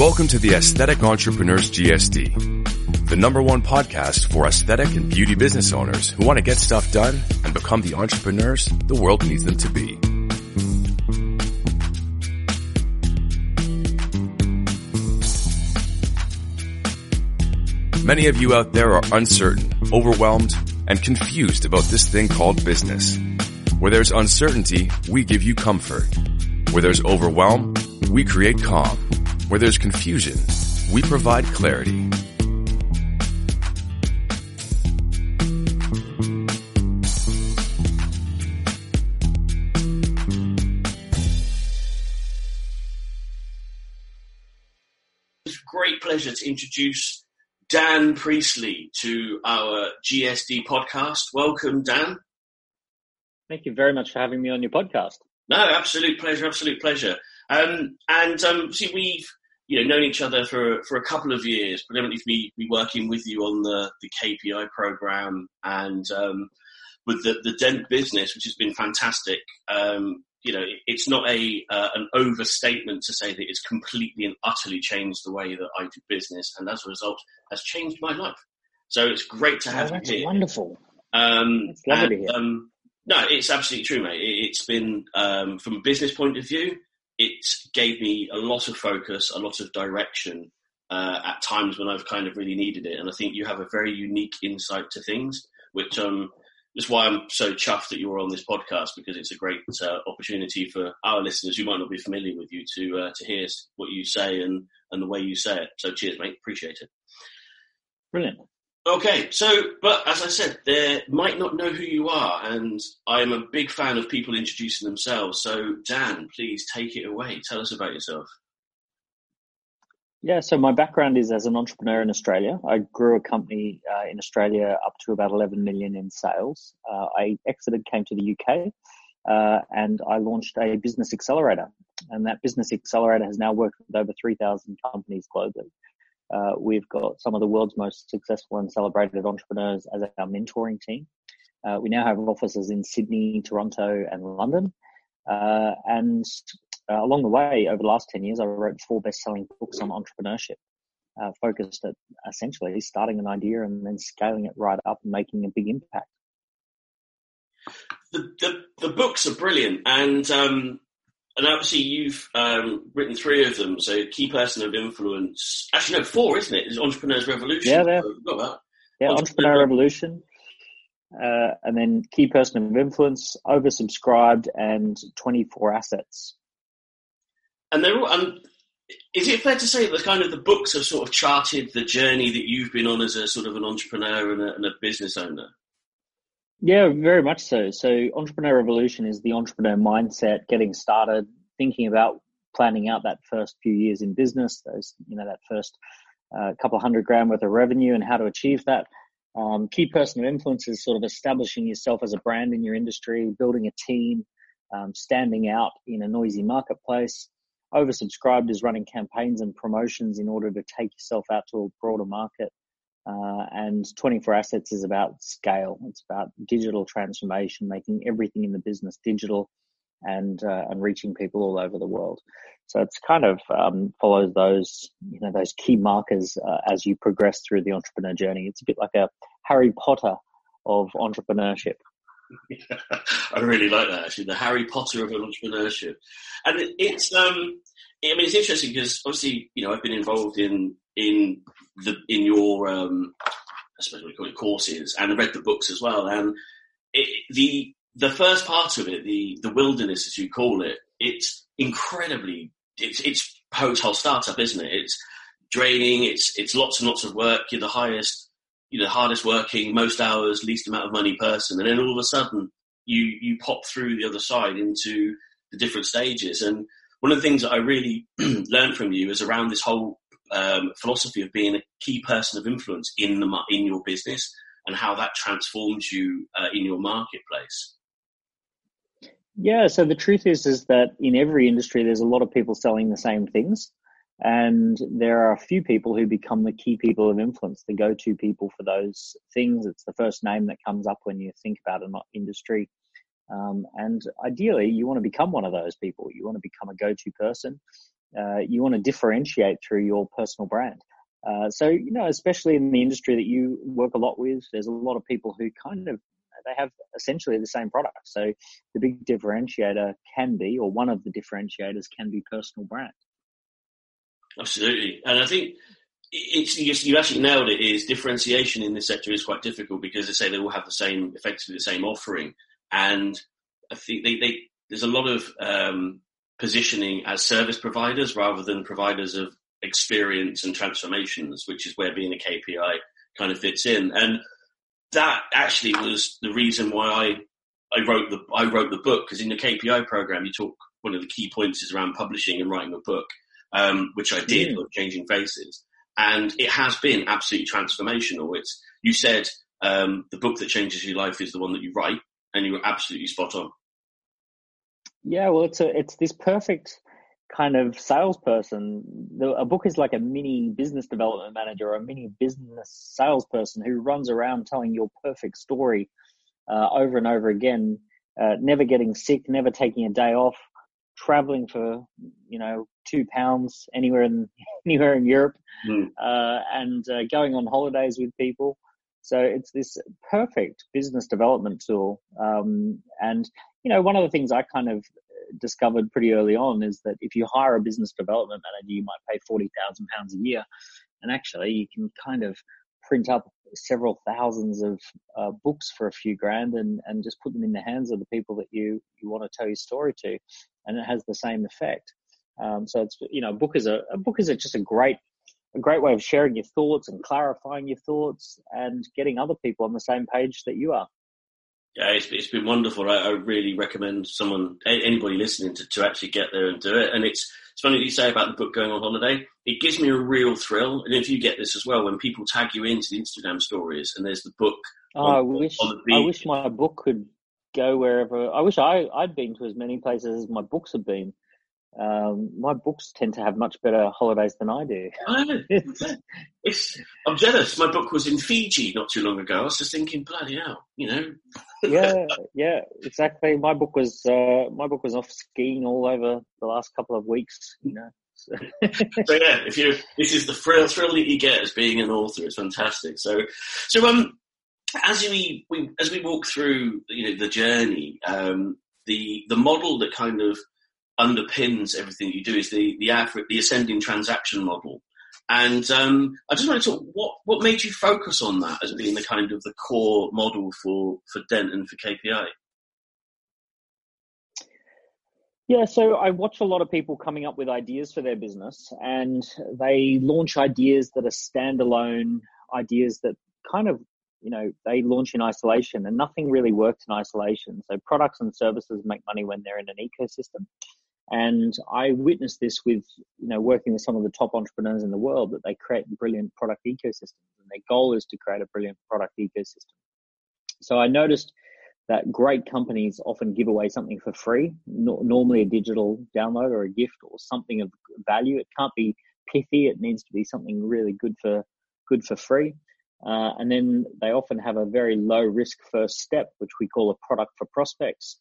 Welcome to the Aesthetic Entrepreneurs GSD, the number one podcast for aesthetic and beauty business owners who want to get stuff done and become the entrepreneurs the world needs them to be. Many of you out there are uncertain, overwhelmed, and confused about this thing called business. Where there's uncertainty, we give you comfort. Where there's overwhelm, we create calm. Where there's confusion, we provide clarity. It's a great pleasure to introduce Dan Priestley to our GSD podcast. Welcome, Dan. Thank you very much for having me on your podcast. No, absolute pleasure, absolute pleasure. Um, and um, see, we've you know known each other for for a couple of years, predominantly me, me working with you on the the KPI program and um, with the the Dent business, which has been fantastic. Um, you know, it's not a uh, an overstatement to say that it's completely and utterly changed the way that I do business, and as a result, has changed my life. So it's great to have oh, you here. wonderful. Um, That's lovely and, um, no, it's absolutely true, mate. It, it's been um, from a business point of view, it gave me a lot of focus, a lot of direction uh, at times when I've kind of really needed it. And I think you have a very unique insight to things, which um, is why I'm so chuffed that you're on this podcast because it's a great uh, opportunity for our listeners who might not be familiar with you to uh, to hear what you say and and the way you say it. So cheers, mate. Appreciate it. Brilliant. Okay, so, but as I said, they might not know who you are, and I'm a big fan of people introducing themselves. So, Dan, please take it away. Tell us about yourself. Yeah, so my background is as an entrepreneur in Australia. I grew a company uh, in Australia up to about 11 million in sales. Uh, I exited, came to the UK, uh, and I launched a business accelerator. And that business accelerator has now worked with over 3,000 companies globally. Uh, we've got some of the world's most successful and celebrated entrepreneurs as our mentoring team. Uh, we now have offices in Sydney, Toronto, and London. Uh, and uh, along the way, over the last 10 years, I wrote four best selling books on entrepreneurship, uh, focused at essentially starting an idea and then scaling it right up and making a big impact. The, the, the books are brilliant, and um, and obviously you've um, written three of them. So, Key Person of Influence. Actually, no, four, isn't it? It's Entrepreneur's Revolution. Yeah, there. That. Yeah, Entrepreneur- Entrepreneur Revolution. Uh, and then Key Person of Influence, Oversubscribed, and 24 Assets. And they're all. Um, is it fair to say that kind of the books have sort of charted the journey that you've been on as a sort of an entrepreneur and a, and a business owner? Yeah, very much so. So, Entrepreneur Revolution is the entrepreneur mindset, getting started, thinking about planning out that first few years in business, those, you know, that first uh, couple hundred grand worth of revenue and how to achieve that. Um, key person of influence is sort of establishing yourself as a brand in your industry, building a team, um, standing out in a noisy marketplace. Oversubscribed is running campaigns and promotions in order to take yourself out to a broader market. Uh, and 24 assets is about scale. It's about digital transformation, making everything in the business digital and, uh, and reaching people all over the world. So it's kind of, um, follows those, you know, those key markers, uh, as you progress through the entrepreneur journey. It's a bit like a Harry Potter of entrepreneurship. I really like that actually, the Harry Potter of entrepreneurship, and it, it's um, I mean it's interesting because obviously you know I've been involved in in the in your um, I suppose we call it courses and I read the books as well, and it, the the first part of it, the the wilderness as you call it, it's incredibly it's it's hotel startup, isn't it? It's draining. It's it's lots and lots of work. You're the highest you know, hardest working, most hours, least amount of money person, and then all of a sudden you you pop through the other side into the different stages. And one of the things that I really learned from you is around this whole um, philosophy of being a key person of influence in the in your business and how that transforms you uh, in your marketplace. Yeah, so the truth is is that in every industry there's a lot of people selling the same things. And there are a few people who become the key people of influence, the go-to people for those things. It's the first name that comes up when you think about an industry. Um, and ideally, you want to become one of those people. You want to become a go-to person. Uh, you want to differentiate through your personal brand. Uh, so, you know, especially in the industry that you work a lot with, there's a lot of people who kind of they have essentially the same product. So the big differentiator can be, or one of the differentiators can be personal brand. Absolutely, and I think it's you actually nailed it. Is differentiation in this sector is quite difficult because they say they all have the same, effectively the same offering, and I think they, they there's a lot of um, positioning as service providers rather than providers of experience and transformations, which is where being a KPI kind of fits in. And that actually was the reason why I, I wrote the I wrote the book because in the KPI program you talk one of the key points is around publishing and writing a book, um, which I did mm. Changing Faces, and it has been absolutely transformational. It's you said um, the book that changes your life is the one that you write, and you were absolutely spot on. Yeah, well, it's a it's this perfect kind of salesperson. The, a book is like a mini business development manager or a mini business salesperson who runs around telling your perfect story uh, over and over again, uh, never getting sick, never taking a day off, traveling for you know two pounds anywhere in anywhere in Europe, mm. uh, and uh, going on holidays with people. So it's this perfect business development tool. Um, and you know, one of the things I kind of discovered pretty early on is that if you hire a business development manager, you might pay forty thousand pounds a year, and actually you can kind of print up several thousands of uh, books for a few grand and, and just put them in the hands of the people that you, you want to tell your story to, and it has the same effect. Um, so it's you know, a book is a, a book is a, just a great a great way of sharing your thoughts and clarifying your thoughts and getting other people on the same page that you are. Yeah, it's, it's been wonderful. I, I, really recommend someone, anybody listening, to, to actually get there and do it. And it's it's funny that you say about the book going on holiday. It gives me a real thrill. And if you get this as well, when people tag you into the Instagram stories and there's the book. Oh, on, I wish I wish my book could go wherever. I wish I I'd been to as many places as my books have been. Um, my books tend to have much better holidays than I do. it's, I'm jealous. My book was in Fiji not too long ago. I was just thinking, bloody hell, you know. yeah, yeah, exactly. My book was uh, my book was off skiing all over the last couple of weeks. You know. So. so yeah, if you this is the thrill thrill that you get as being an author, it's fantastic. So, so um, as we, we as we walk through you know the journey, um, the the model that kind of underpins everything you do is the the the ascending transaction model. And um, I just want to talk what what made you focus on that as being the kind of the core model for for Dent and for KPI. Yeah, so I watch a lot of people coming up with ideas for their business, and they launch ideas that are standalone ideas that kind of you know they launch in isolation, and nothing really works in isolation. So products and services make money when they're in an ecosystem. And I witnessed this with, you know, working with some of the top entrepreneurs in the world that they create brilliant product ecosystems and their goal is to create a brilliant product ecosystem. So I noticed that great companies often give away something for free, no, normally a digital download or a gift or something of value. It can't be pithy. It needs to be something really good for, good for free. Uh, and then they often have a very low risk first step, which we call a product for prospects.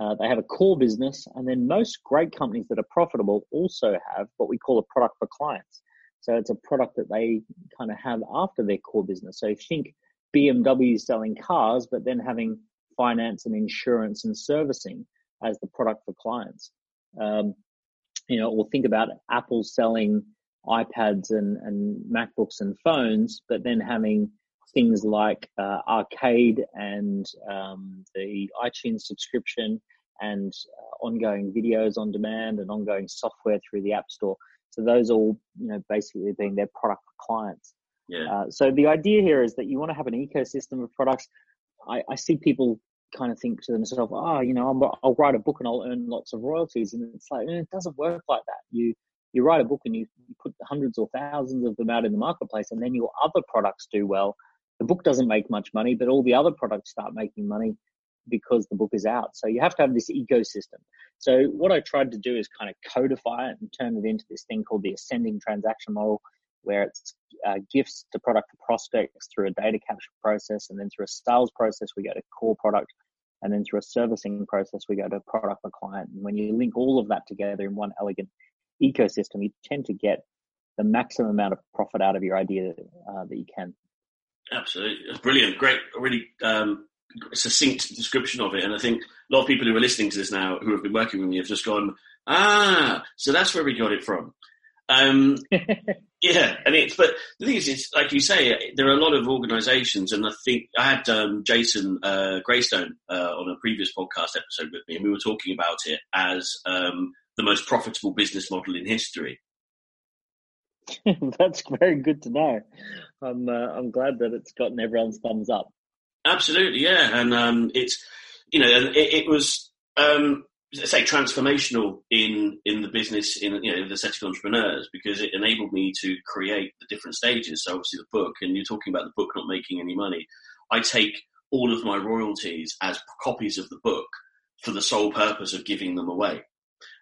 Uh, they have a core business, and then most great companies that are profitable also have what we call a product for clients. So it's a product that they kind of have after their core business. So think BMW selling cars, but then having finance and insurance and servicing as the product for clients. Um, you know, or think about Apple selling iPads and, and MacBooks and phones, but then having things like uh, arcade and um, the iTunes subscription and uh, ongoing videos on demand and ongoing software through the App Store. So those all, you know, basically being their product for clients. Yeah. Uh, so the idea here is that you want to have an ecosystem of products. I, I see people kind of think to themselves, oh, you know, i will write a book and I'll earn lots of royalties. And it's like, eh, it doesn't work like that. You, you write a book and you, you put hundreds or thousands of them out in the marketplace and then your other products do well the book doesn't make much money, but all the other products start making money because the book is out. So you have to have this ecosystem. So what I tried to do is kind of codify it and turn it into this thing called the ascending transaction model, where it's uh, gifts to product to prospects through a data capture process, and then through a sales process we go to core product, and then through a servicing process we go to product for client. And when you link all of that together in one elegant ecosystem, you tend to get the maximum amount of profit out of your idea uh, that you can. Absolutely, brilliant, great, really um, succinct description of it. And I think a lot of people who are listening to this now, who have been working with me, have just gone, ah, so that's where we got it from. Um, yeah, and it's but the thing is, it's like you say, there are a lot of organisations, and I think I had um, Jason uh, Greystone uh, on a previous podcast episode with me, and we were talking about it as um, the most profitable business model in history. That's very good to know. I'm uh, I'm glad that it's gotten everyone's thumbs up. Absolutely, yeah, and um, it's you know, it, it was um, say transformational in in the business in you know the setting entrepreneurs because it enabled me to create the different stages. So obviously the book, and you're talking about the book not making any money. I take all of my royalties as copies of the book for the sole purpose of giving them away.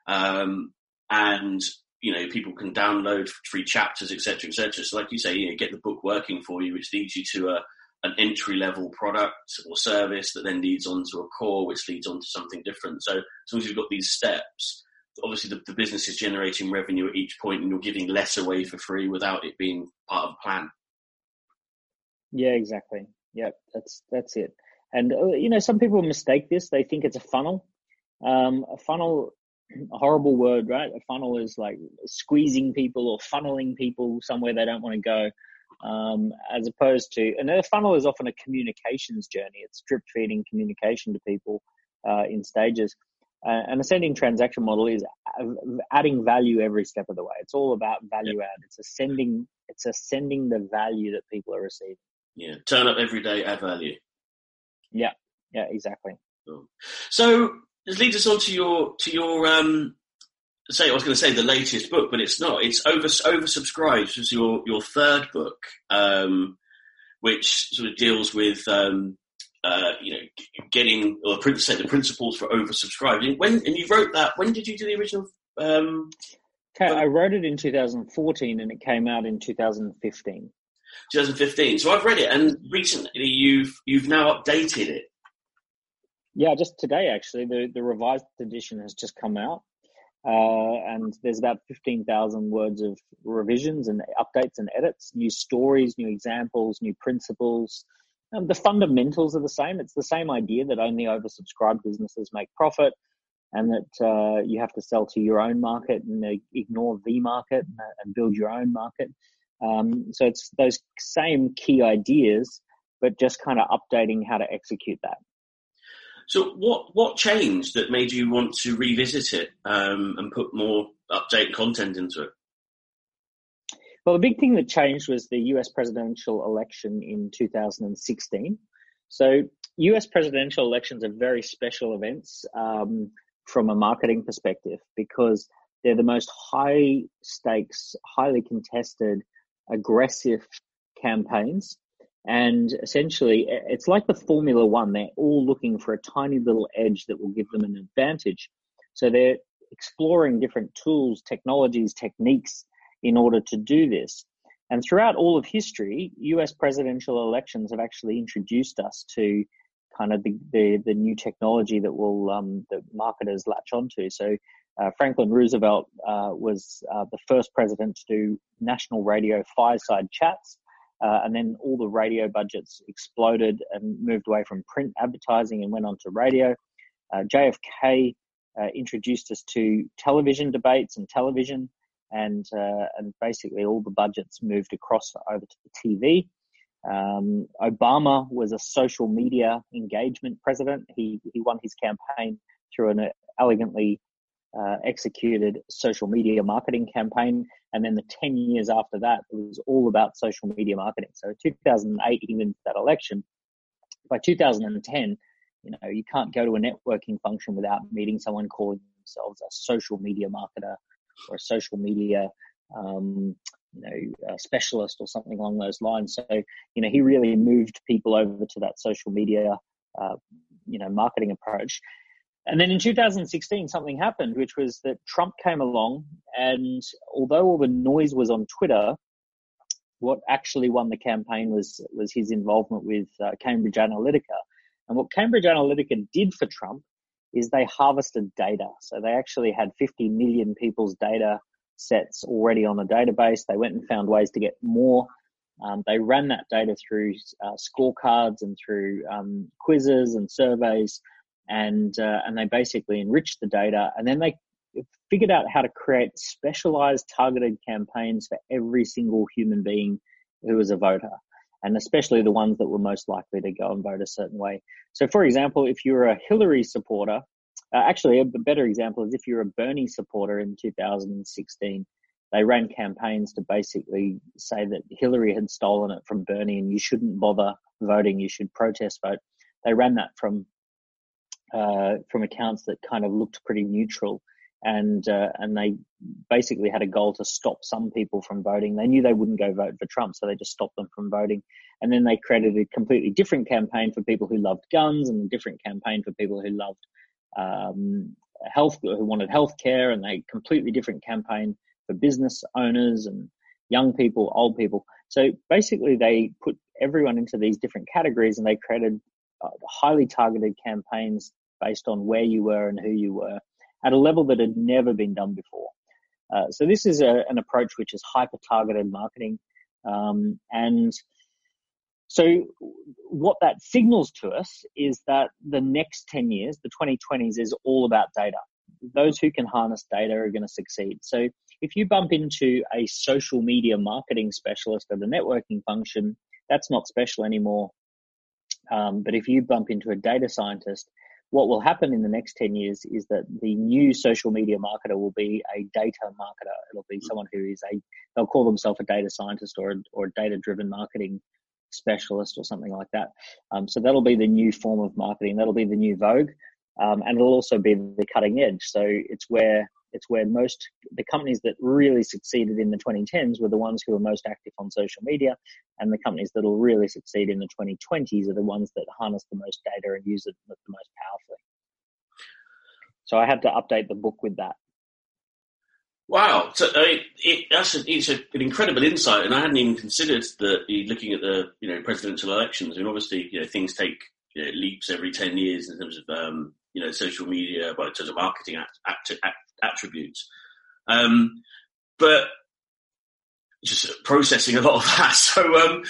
Um, and you know, people can download free chapters, etc., etc. So, like you say, you know, get the book working for you, which leads you to a an entry level product or service that then leads on to a core, which leads on to something different. So, as long as you've got these steps, obviously the, the business is generating revenue at each point, and you're giving less away for free without it being part of a plan. Yeah, exactly. Yep, that's that's it. And uh, you know, some people mistake this; they think it's a funnel. Um, a funnel a horrible word, right? A funnel is like squeezing people or funneling people somewhere they don't want to go. Um, as opposed to, and a funnel is often a communications journey. It's drip feeding communication to people uh, in stages. Uh, an ascending transaction model is adding value every step of the way. It's all about value yeah. add. It's ascending. It's ascending the value that people are receiving. Yeah, turn up every day, add value. Yeah, yeah, exactly. So this leads us on to your to your um, say I was going to say the latest book, but it's not. It's over oversubscribed. It's your your third book, um, which sort of deals with um, uh, you know getting or say the principles for oversubscribing. When and you wrote that. When did you do the original? Um, okay, I wrote it in 2014, and it came out in 2015. 2015. So I've read it, and recently you've you've now updated it. Yeah, just today actually, the, the revised edition has just come out. Uh, and there's about 15,000 words of revisions and updates and edits, new stories, new examples, new principles. Um, the fundamentals are the same. It's the same idea that only oversubscribed businesses make profit and that uh, you have to sell to your own market and uh, ignore the market and build your own market. Um, so it's those same key ideas, but just kind of updating how to execute that. So what what changed that made you want to revisit it um, and put more update content into it? Well, the big thing that changed was the US presidential election in 2016. So, US presidential elections are very special events um, from a marketing perspective because they're the most high stakes, highly contested, aggressive campaigns and essentially, it's like the Formula One. They're all looking for a tiny little edge that will give them an advantage. So they're exploring different tools, technologies, techniques in order to do this. And throughout all of history, US presidential elections have actually introduced us to kind of the, the, the new technology that will um, that marketers latch onto. So uh, Franklin Roosevelt uh, was uh, the first president to do national radio fireside chats. Uh, and then all the radio budgets exploded and moved away from print advertising and went on to radio. Uh, JFK uh, introduced us to television debates and television, and uh, and basically all the budgets moved across over to the TV. Um, Obama was a social media engagement president. He he won his campaign through an elegantly uh, executed social media marketing campaign. And then the 10 years after that, it was all about social media marketing. So 2008, he wins that election. By 2010, you know, you can't go to a networking function without meeting someone calling themselves a social media marketer or a social media, um, you know, specialist or something along those lines. So, you know, he really moved people over to that social media, uh, you know, marketing approach. And then in 2016, something happened, which was that Trump came along, and although all the noise was on Twitter, what actually won the campaign was was his involvement with uh, Cambridge Analytica. And what Cambridge Analytica did for Trump is they harvested data. So they actually had 50 million people's data sets already on a database. They went and found ways to get more. Um, they ran that data through uh, scorecards and through um, quizzes and surveys, and uh, and they basically enriched the data. And then they figured out how to create specialized targeted campaigns for every single human being who was a voter and especially the ones that were most likely to go and vote a certain way. So, for example, if you're a Hillary supporter, uh, actually, a better example is if you're a Bernie supporter in 2016, they ran campaigns to basically say that Hillary had stolen it from Bernie and you shouldn't bother voting, you should protest vote. They ran that from uh, from accounts that kind of looked pretty neutral and uh, and they basically had a goal to stop some people from voting. They knew they wouldn't go vote for Trump, so they just stopped them from voting. And then they created a completely different campaign for people who loved guns, and a different campaign for people who loved um, health, who wanted health care, and they completely different campaign for business owners and young people, old people. So basically, they put everyone into these different categories, and they created uh, highly targeted campaigns based on where you were and who you were at a level that had never been done before. Uh, so this is a, an approach which is hyper targeted marketing. Um, and so what that signals to us is that the next 10 years, the 2020s is all about data. Those who can harness data are going to succeed. So if you bump into a social media marketing specialist at a networking function, that's not special anymore. Um, but if you bump into a data scientist, what will happen in the next 10 years is that the new social media marketer will be a data marketer. It'll be someone who is a, they'll call themselves a data scientist or, or a data driven marketing specialist or something like that. Um, so that'll be the new form of marketing. That'll be the new vogue. Um, and it'll also be the cutting edge. So it's where it's where most the companies that really succeeded in the 2010s were the ones who were most active on social media, and the companies that will really succeed in the 2020s are the ones that harness the most data and use it the most powerfully. So I had to update the book with that. Wow, so I mean, it, that's a, it's a, an incredible insight, and I hadn't even considered that looking at the you know presidential elections. I mean, obviously, you know, things take you know, leaps every ten years in terms of um, you know social media, but in terms of marketing act, act, attributes. Um, but just processing a lot of that. So, um,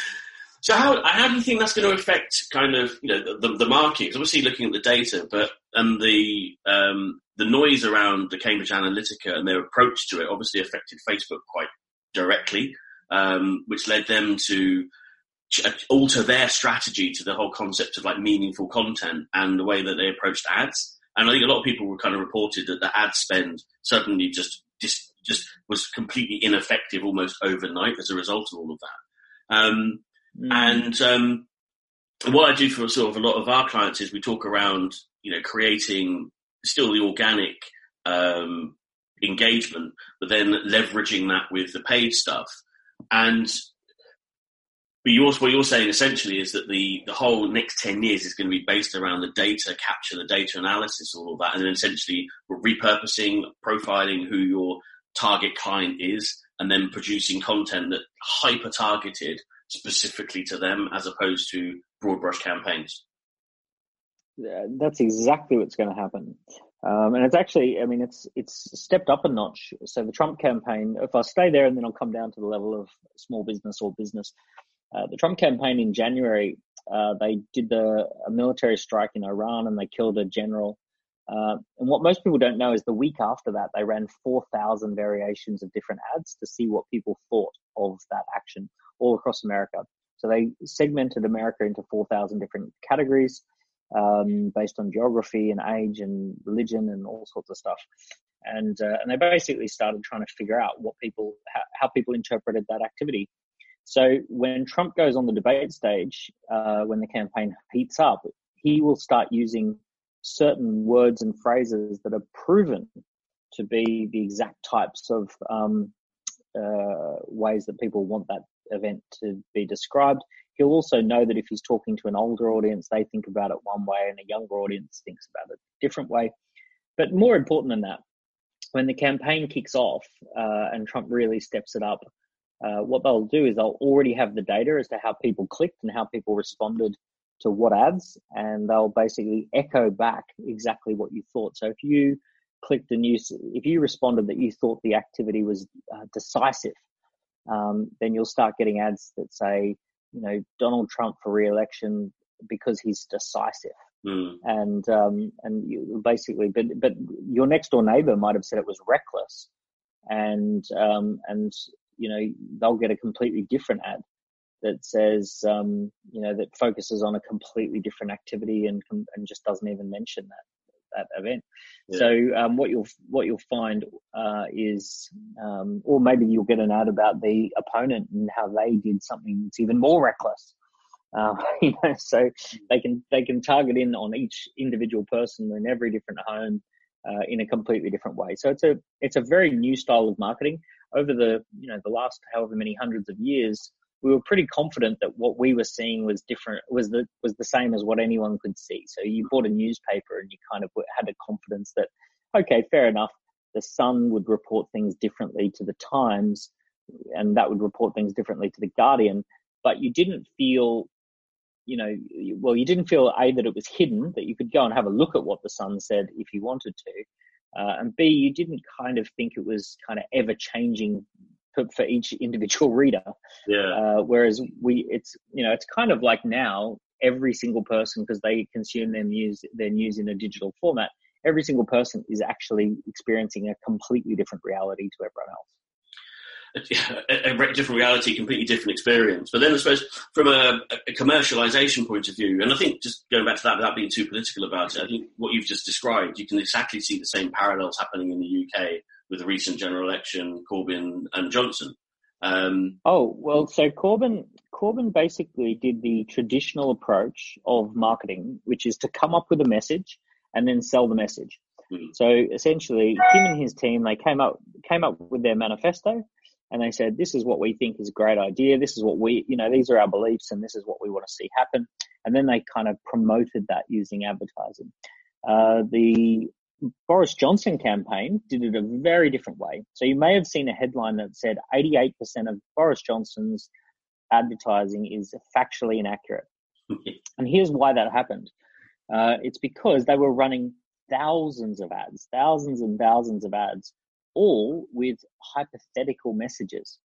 so how how do you think that's going to affect kind of you know the, the market? Because obviously looking at the data, but and the um, the noise around the Cambridge Analytica and their approach to it obviously affected Facebook quite directly, um, which led them to alter their strategy to the whole concept of like meaningful content and the way that they approached ads. And I think a lot of people were kind of reported that the ad spend suddenly just just, just was completely ineffective almost overnight as a result of all of that. Um, mm. And um, what I do for sort of a lot of our clients is we talk around, you know, creating still the organic um, engagement, but then leveraging that with the paid stuff. And but you also, what you're saying essentially is that the, the whole next 10 years is going to be based around the data capture, the data analysis, all of that, and then essentially repurposing, profiling who your target client is, and then producing content that hyper targeted specifically to them as opposed to broad brush campaigns. That's exactly what's going to happen. Um, and it's actually, I mean, it's it's stepped up a notch. So the Trump campaign, if I stay there and then I'll come down to the level of small business or business, uh, the Trump campaign in January, uh, they did the a military strike in Iran and they killed a general. Uh, and what most people don't know is the week after that, they ran 4,000 variations of different ads to see what people thought of that action all across America. So they segmented America into 4,000 different categories um, based on geography and age and religion and all sorts of stuff. And uh, and they basically started trying to figure out what people how, how people interpreted that activity. So when Trump goes on the debate stage, uh, when the campaign heats up, he will start using certain words and phrases that are proven to be the exact types of um, uh, ways that people want that event to be described. He'll also know that if he's talking to an older audience, they think about it one way, and a younger audience thinks about it a different way. But more important than that, when the campaign kicks off uh, and Trump really steps it up, uh, what they'll do is they'll already have the data as to how people clicked and how people responded to what ads, and they'll basically echo back exactly what you thought. So if you clicked and you, if you responded that you thought the activity was uh, decisive, um, then you'll start getting ads that say, you know, Donald Trump for re-election because he's decisive. Mm. And um, and you basically, but but your next door neighbor might have said it was reckless, and um, and you know they'll get a completely different ad that says um, you know that focuses on a completely different activity and and just doesn't even mention that that event. Yeah. So um, what you'll what you'll find uh, is, um, or maybe you'll get an ad about the opponent and how they did something that's even more reckless. Uh, you know, so they can they can target in on each individual person in every different home uh, in a completely different way. So it's a it's a very new style of marketing. Over the you know the last however many hundreds of years, we were pretty confident that what we were seeing was different, was the was the same as what anyone could see. So you bought a newspaper and you kind of had a confidence that, okay, fair enough. The Sun would report things differently to the Times, and that would report things differently to the Guardian. But you didn't feel, you know, well, you didn't feel a that it was hidden that you could go and have a look at what the Sun said if you wanted to, uh, and b you didn't kind of think it was kind of ever changing for, for each individual reader. Yeah. Uh, whereas we, it's you know, it's kind of like now every single person because they consume their news their news in a digital format. Every single person is actually experiencing a completely different reality to everyone else. A, a, different reality, completely different experience. But then I suppose from a, a, commercialization point of view, and I think just going back to that without being too political about it, I think what you've just described, you can exactly see the same parallels happening in the UK with the recent general election, Corbyn and Johnson. Um, oh well, so Corbyn Corbyn basically did the traditional approach of marketing, which is to come up with a message and then sell the message. Mm-hmm. So essentially, him and his team they came up came up with their manifesto, and they said, "This is what we think is a great idea. This is what we, you know, these are our beliefs, and this is what we want to see happen." And then they kind of promoted that using advertising. Uh, the Boris Johnson campaign did it a very different way. So you may have seen a headline that said 88% of Boris Johnson's advertising is factually inaccurate. and here's why that happened. Uh, it's because they were running thousands of ads, thousands and thousands of ads, all with hypothetical messages.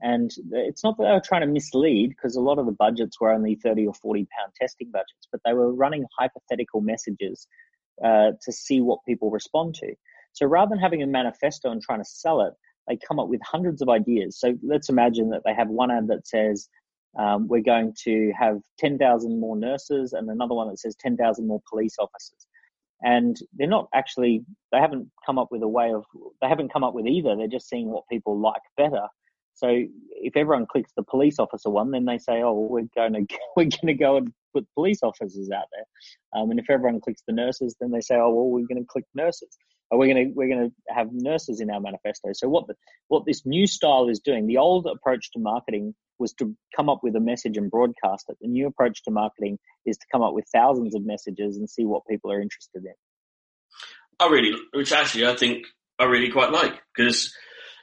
And it's not that they were trying to mislead because a lot of the budgets were only 30 or 40 pound testing budgets, but they were running hypothetical messages uh, to see what people respond to. So rather than having a manifesto and trying to sell it, they come up with hundreds of ideas. So let's imagine that they have one ad that says, um, we're going to have 10,000 more nurses and another one that says 10,000 more police officers. And they're not actually, they haven't come up with a way of, they haven't come up with either. They're just seeing what people like better. So if everyone clicks the police officer one, then they say, "Oh, we're going to we're going to go and put police officers out there." Um, and if everyone clicks the nurses, then they say, "Oh, well, we're going to click nurses." We're going to we're going to have nurses in our manifesto. So what the, what this new style is doing, the old approach to marketing was to come up with a message and broadcast it. The new approach to marketing is to come up with thousands of messages and see what people are interested in. I really, which actually I think I really quite like because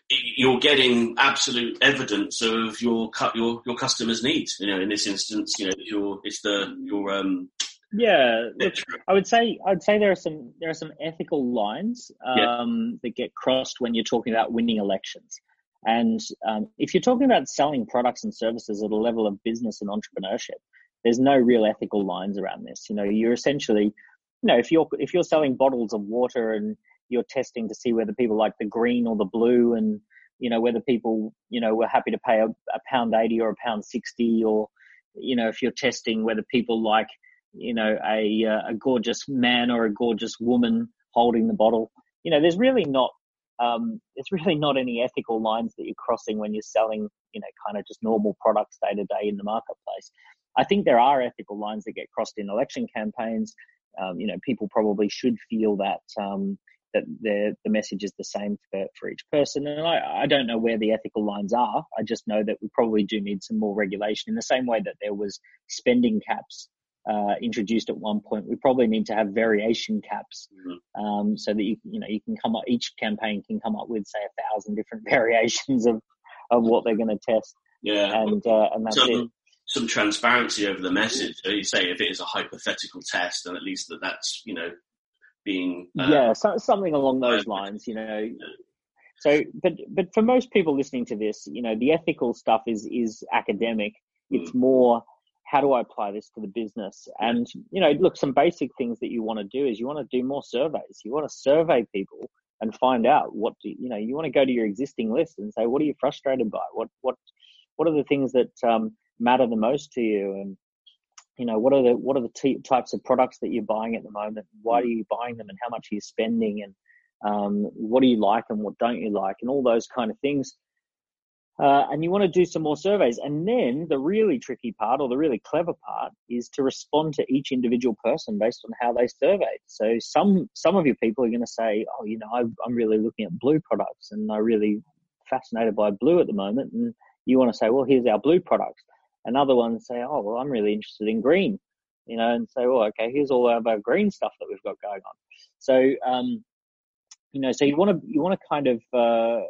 you're getting absolute evidence of your your your customers' needs. You know, in this instance, you know, your it's the your um. Yeah, look, I would say I'd say there are some there are some ethical lines um, yeah. that get crossed when you're talking about winning elections. And um, if you're talking about selling products and services at a level of business and entrepreneurship, there's no real ethical lines around this. You know, you're essentially, you know, if you're if you're selling bottles of water and you're testing to see whether people like the green or the blue and you know whether people you know were happy to pay a, a pound 80 or a pound 60 or you know if you're testing whether people like you know a uh, a gorgeous man or a gorgeous woman holding the bottle you know there's really not um, it's really not any ethical lines that you're crossing when you're selling you know kind of just normal products day to day in the marketplace i think there are ethical lines that get crossed in election campaigns um, you know people probably should feel that um, that the the message is the same for, for each person. And I, I don't know where the ethical lines are. I just know that we probably do need some more regulation in the same way that there was spending caps uh, introduced at one point. We probably need to have variation caps mm-hmm. um, so that you you know you can come up each campaign can come up with say a thousand different variations of of what they're going to test. Yeah, and uh, and that's it. Some transparency over the message. So you say if it is a hypothetical test, then at least that that's you know being uh, yeah so, something along those lines you know so but but for most people listening to this you know the ethical stuff is is academic it's mm. more how do i apply this to the business? And you know look some basic things that you want to do is you want to do more surveys. You want to survey people and find out what do you know you want to go to your existing list and say what are you frustrated by? What what what are the things that um, matter the most to you? And you know what are the what are the t- types of products that you're buying at the moment? Why are you buying them and how much are you spending? And um, what do you like and what don't you like? And all those kind of things uh, and you want to do some more surveys. And then the really tricky part or the really clever part is to respond to each individual person based on how they surveyed. So some some of your people are going to say oh you know I, i'm really looking at blue products and i'm really fascinated by blue at the moment and you want to say well here's our blue products Another one say, oh, well, I'm really interested in green, you know, and say, well, okay, here's all of our green stuff that we've got going on. So, um, you know, so you want to, you want to kind of, uh,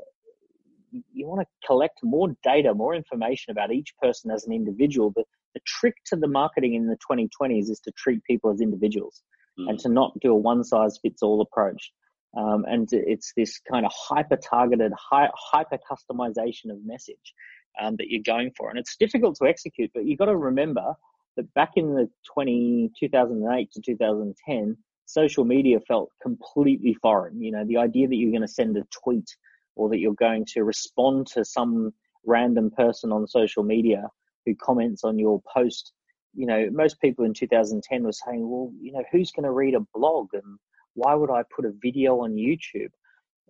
you want to collect more data, more information about each person as an individual. But the trick to the marketing in the 2020s is to treat people as individuals mm. and to not do a one size fits all approach. Um, and it's this kind of hyper targeted, hyper customization of message um, that you're going for. And it's difficult to execute, but you've got to remember that back in the 20, 2008 to 2010, social media felt completely foreign. You know, the idea that you're going to send a tweet or that you're going to respond to some random person on social media who comments on your post. You know, most people in 2010 were saying, well, you know, who's going to read a blog and why would I put a video on YouTube?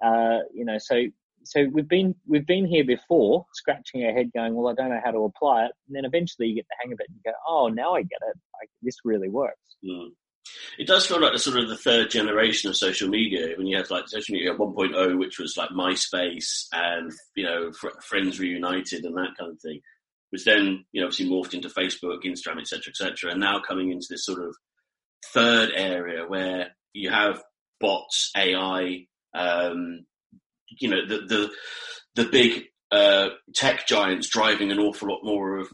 Uh, you know, so so we've been we've been here before, scratching our head, going, "Well, I don't know how to apply it." And then eventually you get the hang of it, and you go, "Oh, now I get it. Like, this really works." Mm. It does feel like the sort of the third generation of social media. When you have like social media 1.0, which was like MySpace and you know Friends Reunited and that kind of thing, which then you know obviously morphed into Facebook, Instagram, etc., etc., and now coming into this sort of third area where you have bots, AI, um, you know the the the big uh, tech giants driving an awful lot more of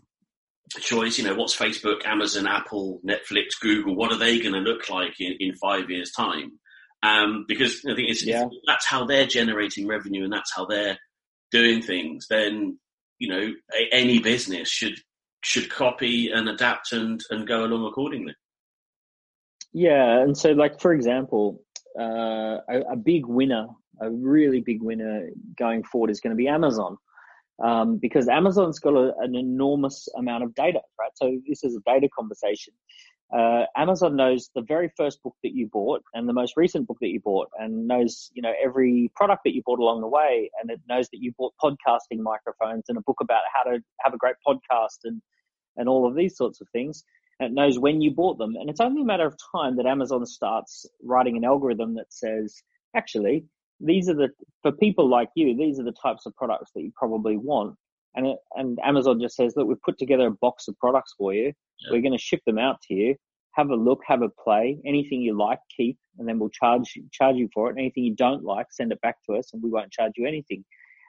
choice. You know, what's Facebook, Amazon, Apple, Netflix, Google? What are they going to look like in, in five years' time? Um, because I think it's, yeah. that's how they're generating revenue and that's how they're doing things. Then you know, a, any business should should copy and adapt and and go along accordingly. Yeah, and so like for example, uh, a, a, big winner a really big winner going forward is going to be Amazon. Um, because Amazon's got a, an enormous amount of data, right? So this is a data conversation. Uh, Amazon knows the very first book that you bought and the most recent book that you bought, and knows you know every product that you bought along the way, and it knows that you bought podcasting microphones and a book about how to have a great podcast and and all of these sorts of things. And it knows when you bought them, and it's only a matter of time that Amazon starts writing an algorithm that says, actually, these are the for people like you these are the types of products that you probably want. And it, and amazon just says look we've put together a box of products for you. Yeah. we're going to ship them out to you. Have a look have a play. Anything you like keep and then we'll charge charge you for it. And anything you don't like send it back to us and we won't charge you anything.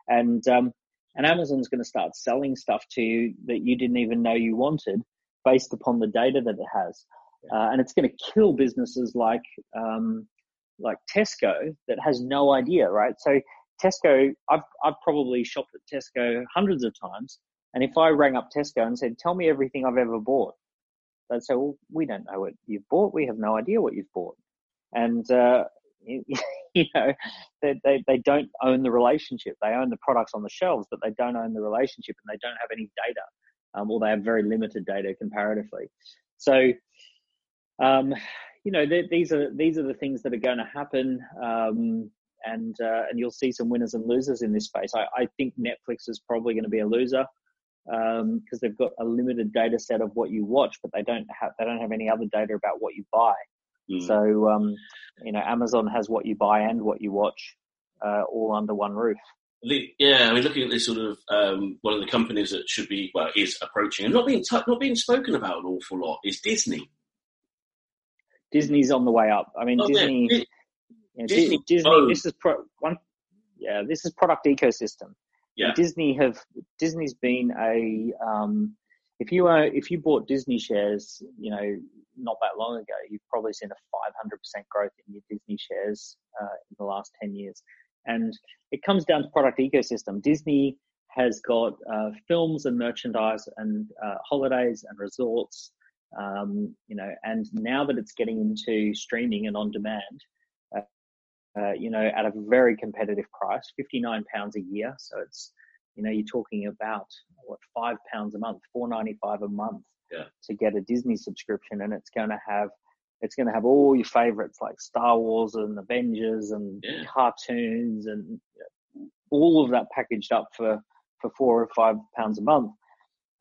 And um and amazon's going to start selling stuff to you that you didn't even know you wanted based upon the data that it has. Yeah. uh, and it's going to kill businesses like um, like Tesco that has no idea, right? So Tesco, I've I've probably shopped at Tesco hundreds of times, and if I rang up Tesco and said, "Tell me everything I've ever bought," they'd say, "Well, we don't know what you've bought. We have no idea what you've bought," and uh, you know, they, they they don't own the relationship. They own the products on the shelves, but they don't own the relationship, and they don't have any data, um, or they have very limited data comparatively. So. Um, you know, these are these are the things that are going to happen, um, and uh, and you'll see some winners and losers in this space. I, I think Netflix is probably going to be a loser because um, they've got a limited data set of what you watch, but they don't have they don't have any other data about what you buy. Mm. So um, you know, Amazon has what you buy and what you watch uh, all under one roof. Yeah, I mean, looking at this sort of um, one of the companies that should be well is approaching and not being t- not being spoken about an awful lot is Disney. Disney's on the way up. I mean, oh, Disney, yeah. you know, Disney, Disney oh. this is pro, one, yeah, this is product ecosystem. Yeah. Disney have Disney's been a um, if you uh, if you bought Disney shares, you know, not that long ago, you've probably seen a 500% growth in your Disney shares uh, in the last 10 years. And it comes down to product ecosystem. Disney has got uh, films and merchandise and uh, holidays and resorts, um, you know, and now that it's getting into streaming and on demand, uh, uh you know, at a very competitive price, 59 pounds a year. So it's, you know, you're talking about what, five pounds a month, 495 a month yeah. to get a Disney subscription. And it's going to have, it's going to have all your favorites like Star Wars and Avengers and yeah. cartoons and all of that packaged up for for four or five pounds a month.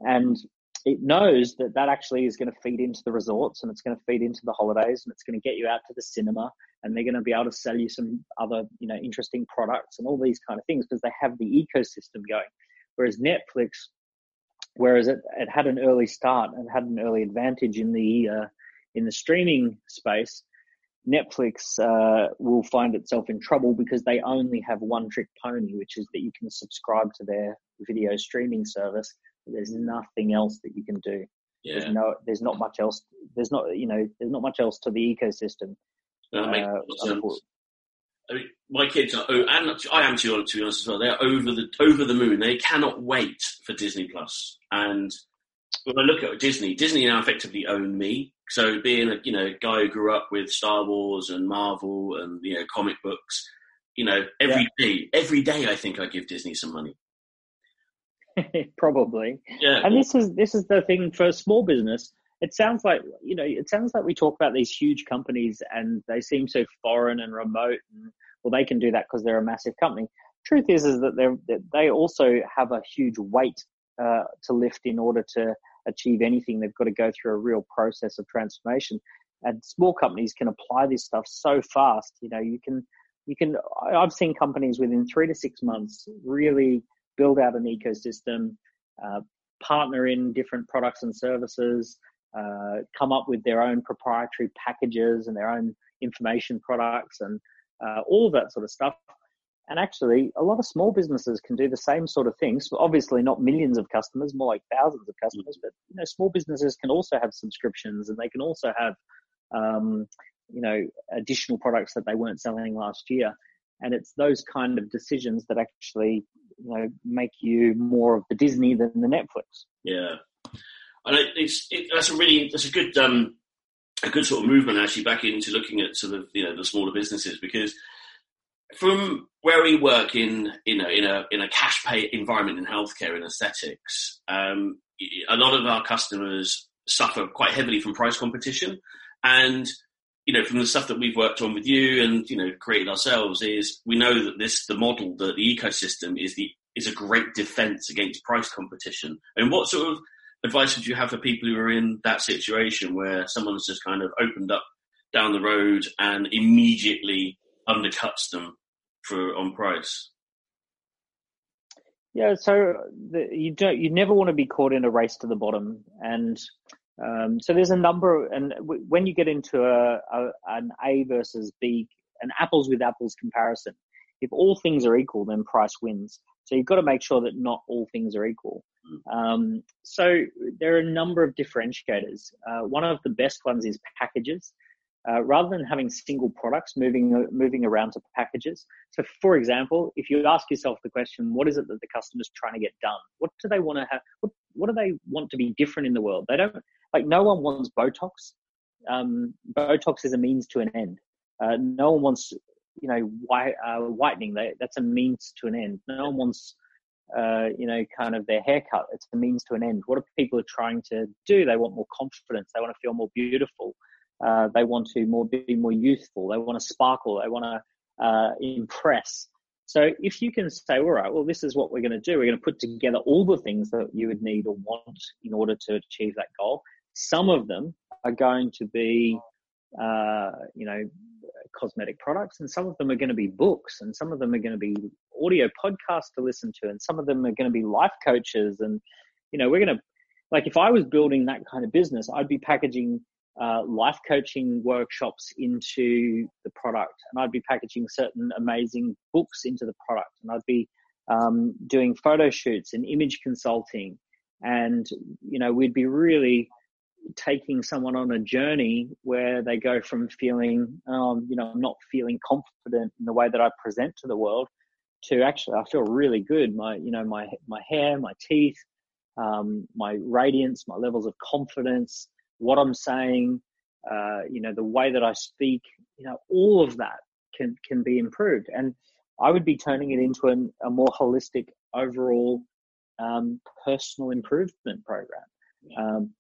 And it knows that that actually is going to feed into the resorts and it's going to feed into the holidays and it's going to get you out to the cinema and they're going to be able to sell you some other you know interesting products and all these kind of things because they have the ecosystem going whereas netflix whereas it, it had an early start and had an early advantage in the uh, in the streaming space Netflix uh, will find itself in trouble because they only have one trick pony, which is that you can subscribe to their video streaming service. There's nothing else that you can do. Yeah. There's no, there's not much else. There's not, you know, there's not much else to the ecosystem. That makes uh, sense. I mean, my kids are, oh, and I am too, to be honest as well. They're over the over the moon. They cannot wait for Disney Plus. And when I look at Disney, Disney now effectively own me. So being a you know guy who grew up with Star Wars and Marvel and you know comic books, you know every yeah. day, every day I think I give Disney some money. Probably. Yeah. And this is this is the thing for small business. It sounds like you know it sounds like we talk about these huge companies and they seem so foreign and remote and well they can do that because they're a massive company. Truth is is that they they also have a huge weight uh, to lift in order to achieve anything, they've got to go through a real process of transformation. And small companies can apply this stuff so fast. You know, you can, you can, I've seen companies within three to six months really build out an ecosystem, uh, partner in different products and services, uh, come up with their own proprietary packages and their own information products and uh, all of that sort of stuff. And actually, a lot of small businesses can do the same sort of things. Obviously, not millions of customers, more like thousands of customers. Mm. But you know, small businesses can also have subscriptions, and they can also have, um, you know, additional products that they weren't selling last year. And it's those kind of decisions that actually, you know, make you more of the Disney than the Netflix. Yeah, and it's it, that's a really that's a good um, a good sort of movement actually back into looking at sort of you know the smaller businesses because from where we work in you know in a in a cash pay environment in healthcare in aesthetics, um, a lot of our customers suffer quite heavily from price competition, and you know from the stuff that we've worked on with you and you know created ourselves is we know that this the model that the ecosystem is the is a great defense against price competition. And what sort of advice would you have for people who are in that situation where someone's just kind of opened up down the road and immediately undercuts them for on price? Yeah, so the, you don't you never want to be caught in a race to the bottom, and um, so there's a number. And w- when you get into a, a, an A versus B, an apples with apples comparison, if all things are equal, then price wins. So you've got to make sure that not all things are equal. Mm. Um, so there are a number of differentiators. Uh, one of the best ones is packages uh, rather than having single products moving moving around to packages. So, for example, if you ask yourself the question, what is it that the customer's trying to get done? What do they want to have? What, what do they want to be different in the world? They don't like. No one wants Botox. Um, Botox is a means to an end. Uh, no one wants, you know, white, uh, whitening. They, that's a means to an end. No one wants, uh, you know, kind of their haircut. It's a means to an end. What are people trying to do? They want more confidence. They want to feel more beautiful. Uh, they want to more be more youthful. They want to sparkle. They want to uh, impress. So if you can say, all right, well, this is what we're going to do. We're going to put together all the things that you would need or want in order to achieve that goal. Some of them are going to be, uh, you know, cosmetic products, and some of them are going to be books, and some of them are going to be audio podcasts to listen to, and some of them are going to be life coaches. And, you know, we're going to, like, if I was building that kind of business, I'd be packaging uh, life coaching workshops into the product, and I'd be packaging certain amazing books into the product, and I'd be um, doing photo shoots and image consulting. And you know we'd be really taking someone on a journey where they go from feeling, um, you know, not feeling confident in the way that I present to the world, to actually I feel really good. My, you know, my my hair, my teeth, um, my radiance, my levels of confidence, what I'm saying, uh, you know, the way that I speak, you know, all of that can can be improved, and I would be turning it into an, a more holistic overall um, personal improvement program. Um,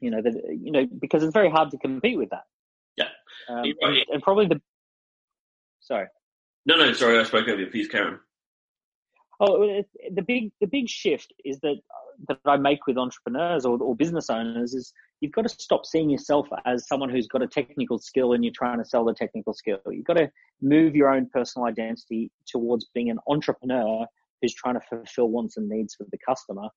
you know that you know because it's very hard to compete with that. Yeah, um, and, and, probably the sorry. No, no, sorry, I spoke over you. Please, Karen. Oh, the big the big shift is that uh, that I make with entrepreneurs or, or business owners is you've got to stop seeing yourself as someone who's got a technical skill and you're trying to sell the technical skill. You've got to move your own personal identity towards being an entrepreneur who's trying to fulfill wants and needs for the customer.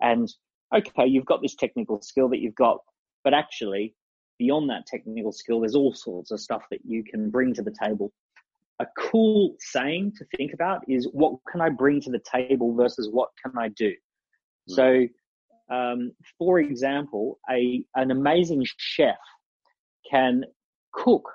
And okay, you've got this technical skill that you've got, but actually, beyond that technical skill, there's all sorts of stuff that you can bring to the table. A cool saying to think about is what can I bring to the table versus what can I do? Mm. So, um, for example, a an amazing chef can cook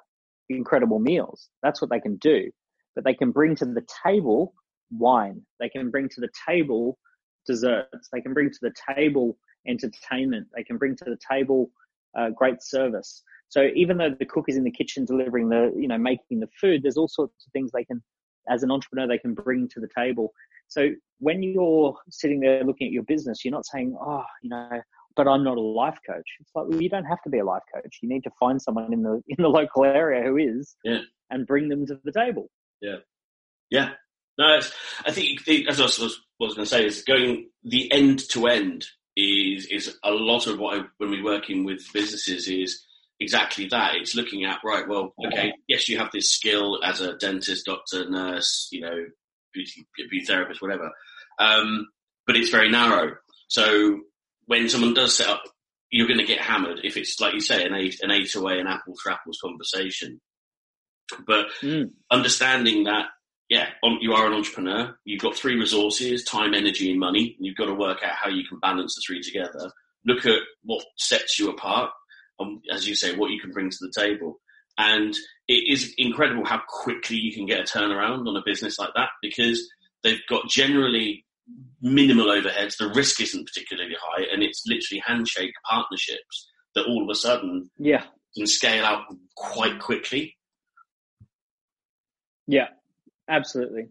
incredible meals. That's what they can do. But they can bring to the table wine. They can bring to the table desserts. They can bring to the table entertainment. They can bring to the table uh, great service. So even though the cook is in the kitchen delivering the, you know, making the food, there's all sorts of things they can, as an entrepreneur, they can bring to the table. So when you're sitting there looking at your business, you're not saying, oh, you know, but I'm not a life coach. It's like, well, you don't have to be a life coach. You need to find someone in the in the local area who is, yeah. and bring them to the table. Yeah, yeah. No, I think as I was, was going to say is going the end to end is is a lot of what I, when we're working with businesses is exactly that. It's looking at right. Well, okay, yes, you have this skill as a dentist, doctor, nurse, you know, beauty, beauty therapist, whatever, um, but it's very narrow. So when someone does set up, you're going to get hammered if it's like you say an eight an eight away an apples for apples conversation. But mm. understanding that yeah, you are an entrepreneur. You've got three resources: time, energy, and money. You've got to work out how you can balance the three together. Look at what sets you apart, and as you say, what you can bring to the table. And it is incredible how quickly you can get a turnaround on a business like that because they've got generally minimal overheads. The risk isn't particularly high, and it's literally handshake partnerships that all of a sudden yeah can scale out quite quickly. Yeah, Absolutely.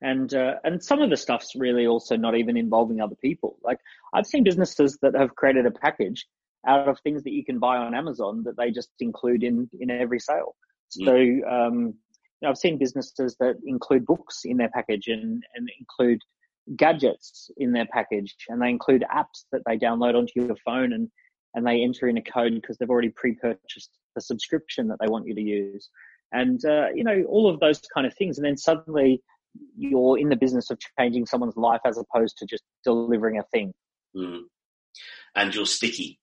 And uh, and some of the stuff's really also not even involving other people. Like I've seen businesses that have created a package out of things that you can buy on Amazon that they just include in in every sale. Mm. So um, you know, I've seen businesses that include books in their package and and include gadgets in their package, and they include apps that they download onto your phone and and they enter in a code because they've already pre-purchased the subscription that they want you to use and uh, you know all of those kind of things and then suddenly you're in the business of changing someone's life as opposed to just delivering a thing mm. and you're sticky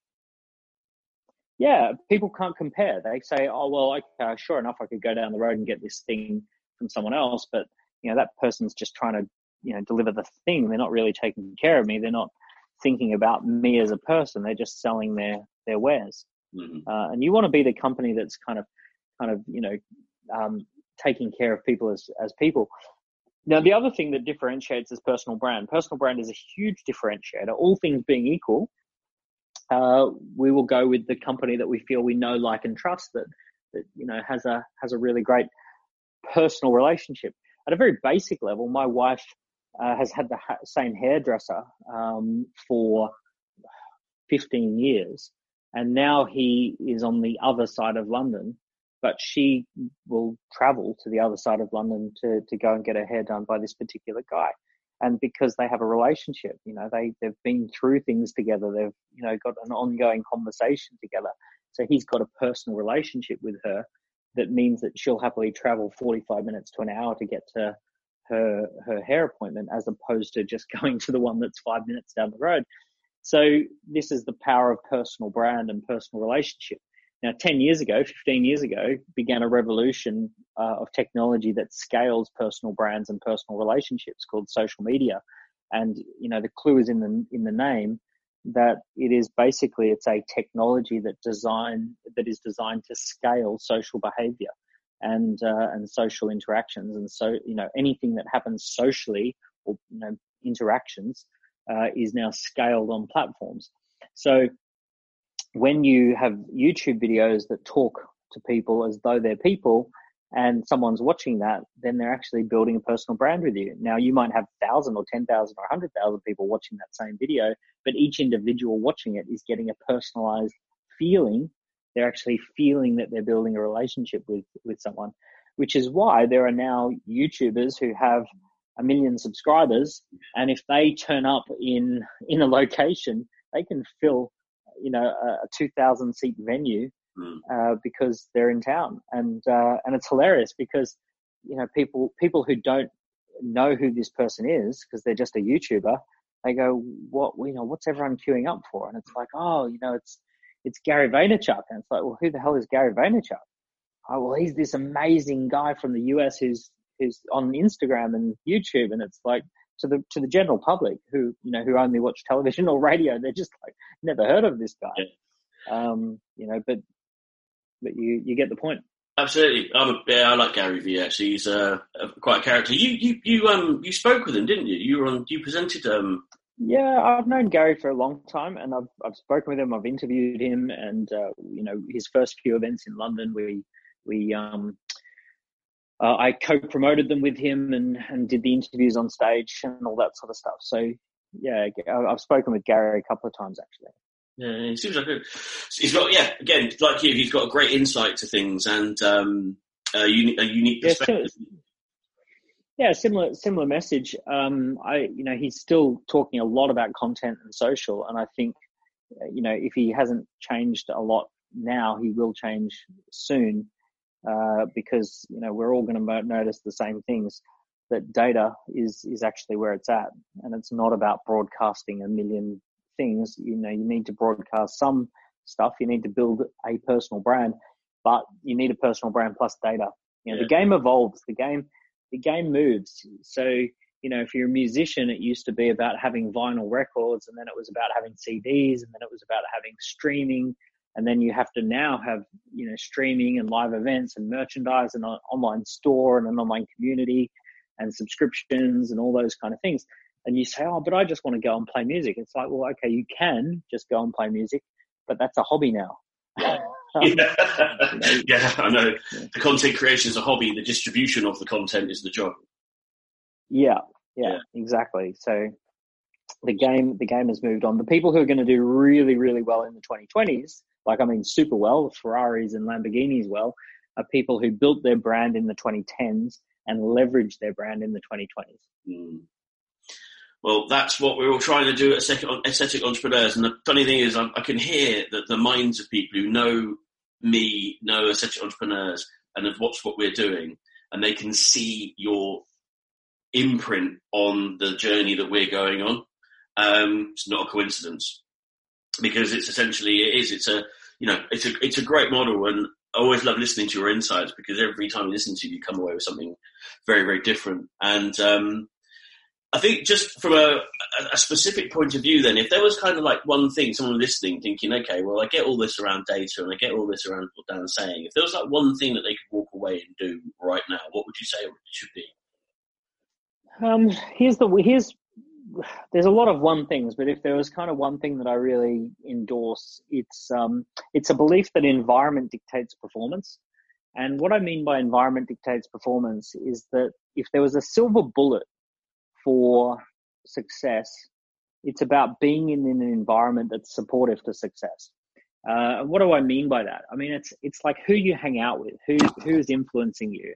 yeah people can't compare they say oh well okay sure enough i could go down the road and get this thing from someone else but you know that person's just trying to you know deliver the thing they're not really taking care of me they're not thinking about me as a person they're just selling their their wares mm-hmm. uh, and you want to be the company that's kind of kind of you know um, taking care of people as as people. Now, the other thing that differentiates is personal brand. Personal brand is a huge differentiator. All things being equal, uh, we will go with the company that we feel we know, like, and trust that that you know has a has a really great personal relationship. At a very basic level, my wife uh, has had the ha- same hairdresser um, for 15 years, and now he is on the other side of London but she will travel to the other side of London to, to go and get her hair done by this particular guy. And because they have a relationship, you know, they, they've been through things together. They've, you know, got an ongoing conversation together. So he's got a personal relationship with her that means that she'll happily travel 45 minutes to an hour to get to her, her hair appointment as opposed to just going to the one that's five minutes down the road. So this is the power of personal brand and personal relationship. Now, 10 years ago, 15 years ago, began a revolution uh, of technology that scales personal brands and personal relationships called social media. And, you know, the clue is in the, in the name. that it is basically it's a technology that design that is designed to scale social behavior and uh, and social interactions and so you know anything that happens socially or you know interactions uh, is now scaled on platforms so when you have youtube videos that talk to people as though they're people and someone's watching that, then they're actually building a personal brand with you. Now you might have thousand or ten thousand or hundred thousand people watching that same video, but each individual watching it is getting a personalized feeling. They're actually feeling that they're building a relationship with, with someone, which is why there are now YouTubers who have a million subscribers. And if they turn up in, in a location, they can fill, you know, a, a 2000 seat venue mm. uh, because they're in town, and uh, and it's hilarious because you know people people who don't know who this person is because they're just a YouTuber, they go, what you know, what's everyone queuing up for? And it's like, oh, you know, it's it's Gary Vaynerchuk, and it's like, well, who the hell is Gary Vaynerchuk? Oh, well, he's this amazing guy from the US who's who's on Instagram and YouTube, and it's like to the to the general public who you know who only watch television or radio, they're just like never heard of this guy. Yeah. Um, you know, but but you you get the point. Absolutely, I'm a, yeah, I like Gary Vee. Actually, he's uh, a, quite a character. You you you um you spoke with him, didn't you? You were on. You presented um. Yeah, I've known Gary for a long time, and I've I've spoken with him. I've interviewed him, and uh, you know his first few events in London, we we um. Uh, I co-promoted them with him and, and did the interviews on stage and all that sort of stuff. So yeah, I've spoken with Gary a couple of times actually. Yeah, he seems like a, he's got yeah again like you he's got a great insight to things and um, a, uni- a unique perspective. Yeah, similar similar message. Um, I you know he's still talking a lot about content and social, and I think you know if he hasn't changed a lot now, he will change soon uh, because you know we're all going to notice the same things that data is is actually where it's at, and it's not about broadcasting a million things, you know, you need to broadcast some stuff. You need to build a personal brand, but you need a personal brand plus data. You know, yeah. the game evolves. The game, the game moves. So, you know, if you're a musician, it used to be about having vinyl records, and then it was about having CDs, and then it was about having streaming, and then you have to now have you know streaming and live events and merchandise and an online store and an online community and subscriptions and all those kind of things and you say, oh, but I just want to go and play music. It's like, well, okay, you can just go and play music, but that's a hobby now. yeah. yeah, I know. The content creation is a hobby. The distribution of the content is the job. Yeah, yeah, yeah, exactly. So the game, the game has moved on. The people who are going to do really, really well in the 2020s, like I mean, super well, Ferraris and Lamborghinis well, are people who built their brand in the 2010s and leveraged their brand in the 2020s. Mm. Well, that's what we're all trying to do at Aesthetic Entrepreneurs. And the funny thing is, I, I can hear that the minds of people who know me, know Aesthetic Entrepreneurs, and have watched what we're doing, and they can see your imprint on the journey that we're going on. Um, it's not a coincidence because it's essentially it is. It's a you know it's a it's a great model, and I always love listening to your insights because every time you listen to you, you come away with something very very different. And um, I think just from a, a, specific point of view, then, if there was kind of like one thing, someone listening thinking, okay, well, I get all this around data and I get all this around what Dan's saying. If there was like one thing that they could walk away and do right now, what would you say it should be? Um, here's the here's there's a lot of one things, but if there was kind of one thing that I really endorse, it's um, it's a belief that environment dictates performance. And what I mean by environment dictates performance is that if there was a silver bullet for success, it's about being in an environment that's supportive to success. Uh, what do I mean by that? I mean it's it's like who you hang out with, who who's influencing you,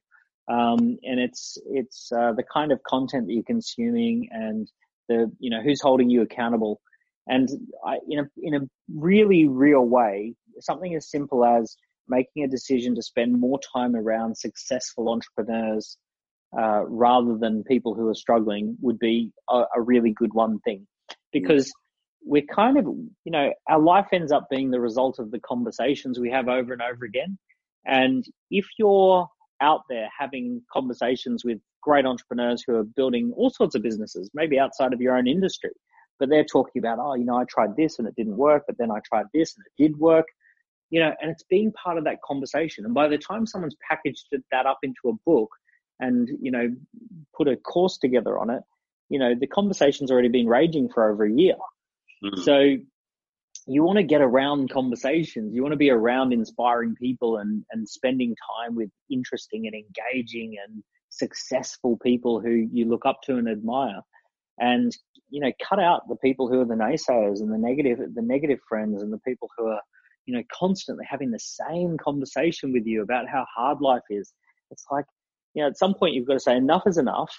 um, and it's it's uh, the kind of content that you're consuming, and the you know who's holding you accountable. And I, in a in a really real way, something as simple as making a decision to spend more time around successful entrepreneurs uh, rather than people who are struggling would be a, a really good one thing because we're kind of, you know, our life ends up being the result of the conversations we have over and over again. And if you're out there having conversations with great entrepreneurs who are building all sorts of businesses, maybe outside of your own industry, but they're talking about, oh, you know, I tried this and it didn't work, but then I tried this and it did work. You know, and it's being part of that conversation. And by the time someone's packaged that up into a book and, you know, put a course together on it, you know, the conversation's already been raging for over a year. Mm-hmm. So you want to get around conversations. You want to be around inspiring people and, and spending time with interesting and engaging and successful people who you look up to and admire. And you know cut out the people who are the naysayers and the negative the negative friends and the people who are you know constantly having the same conversation with you about how hard life is. It's like you know at some point you've got to say enough is enough.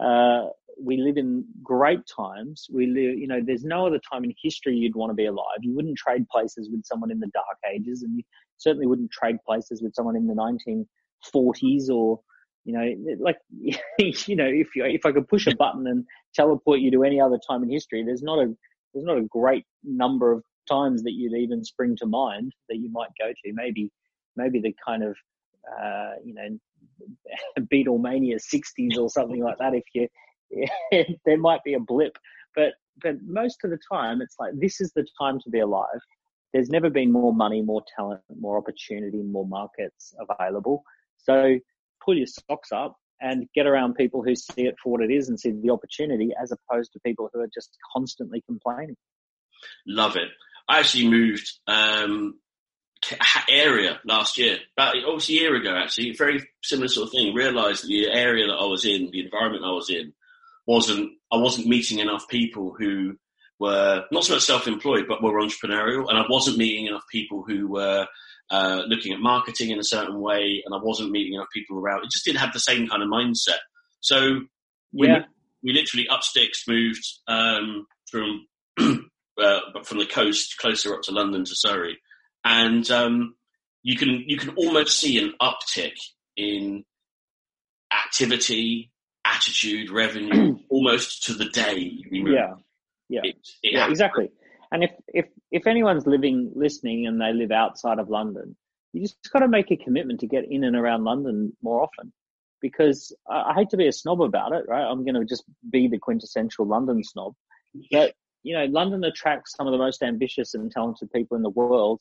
Uh, we live in great times. We live you know there's no other time in history you'd want to be alive. You wouldn't trade places with someone in the dark ages and you certainly wouldn't trade places with someone in the 1940s or you know, like you know, if you if I could push a button and teleport you to any other time in history, there's not a there's not a great number of times that you'd even spring to mind that you might go to. Maybe maybe the kind of uh, you know Beatlemania '60s or something like that. If you there might be a blip, but but most of the time it's like this is the time to be alive. There's never been more money, more talent, more opportunity, more markets available. So pull your socks up and get around people who see it for what it is and see the opportunity as opposed to people who are just constantly complaining. Love it. I actually moved um, area last year, about almost a year ago actually, very similar sort of thing. Realised that the area that I was in, the environment I was in, wasn't I wasn't meeting enough people who were not so much self-employed but were entrepreneurial, and I wasn't meeting enough people who were uh, looking at marketing in a certain way, and I wasn't meeting enough people around. It just didn't have the same kind of mindset. So we, yeah. we literally up sticks moved um, from uh, from the coast closer up to London to Surrey, and um, you can you can almost see an uptick in activity, attitude, revenue, almost to the day. Yeah, yeah, it, it yeah, exactly. And if, if, if anyone's living, listening and they live outside of London, you just got to make a commitment to get in and around London more often because I, I hate to be a snob about it, right? I'm going to just be the quintessential London snob. But, you know, London attracts some of the most ambitious and talented people in the world.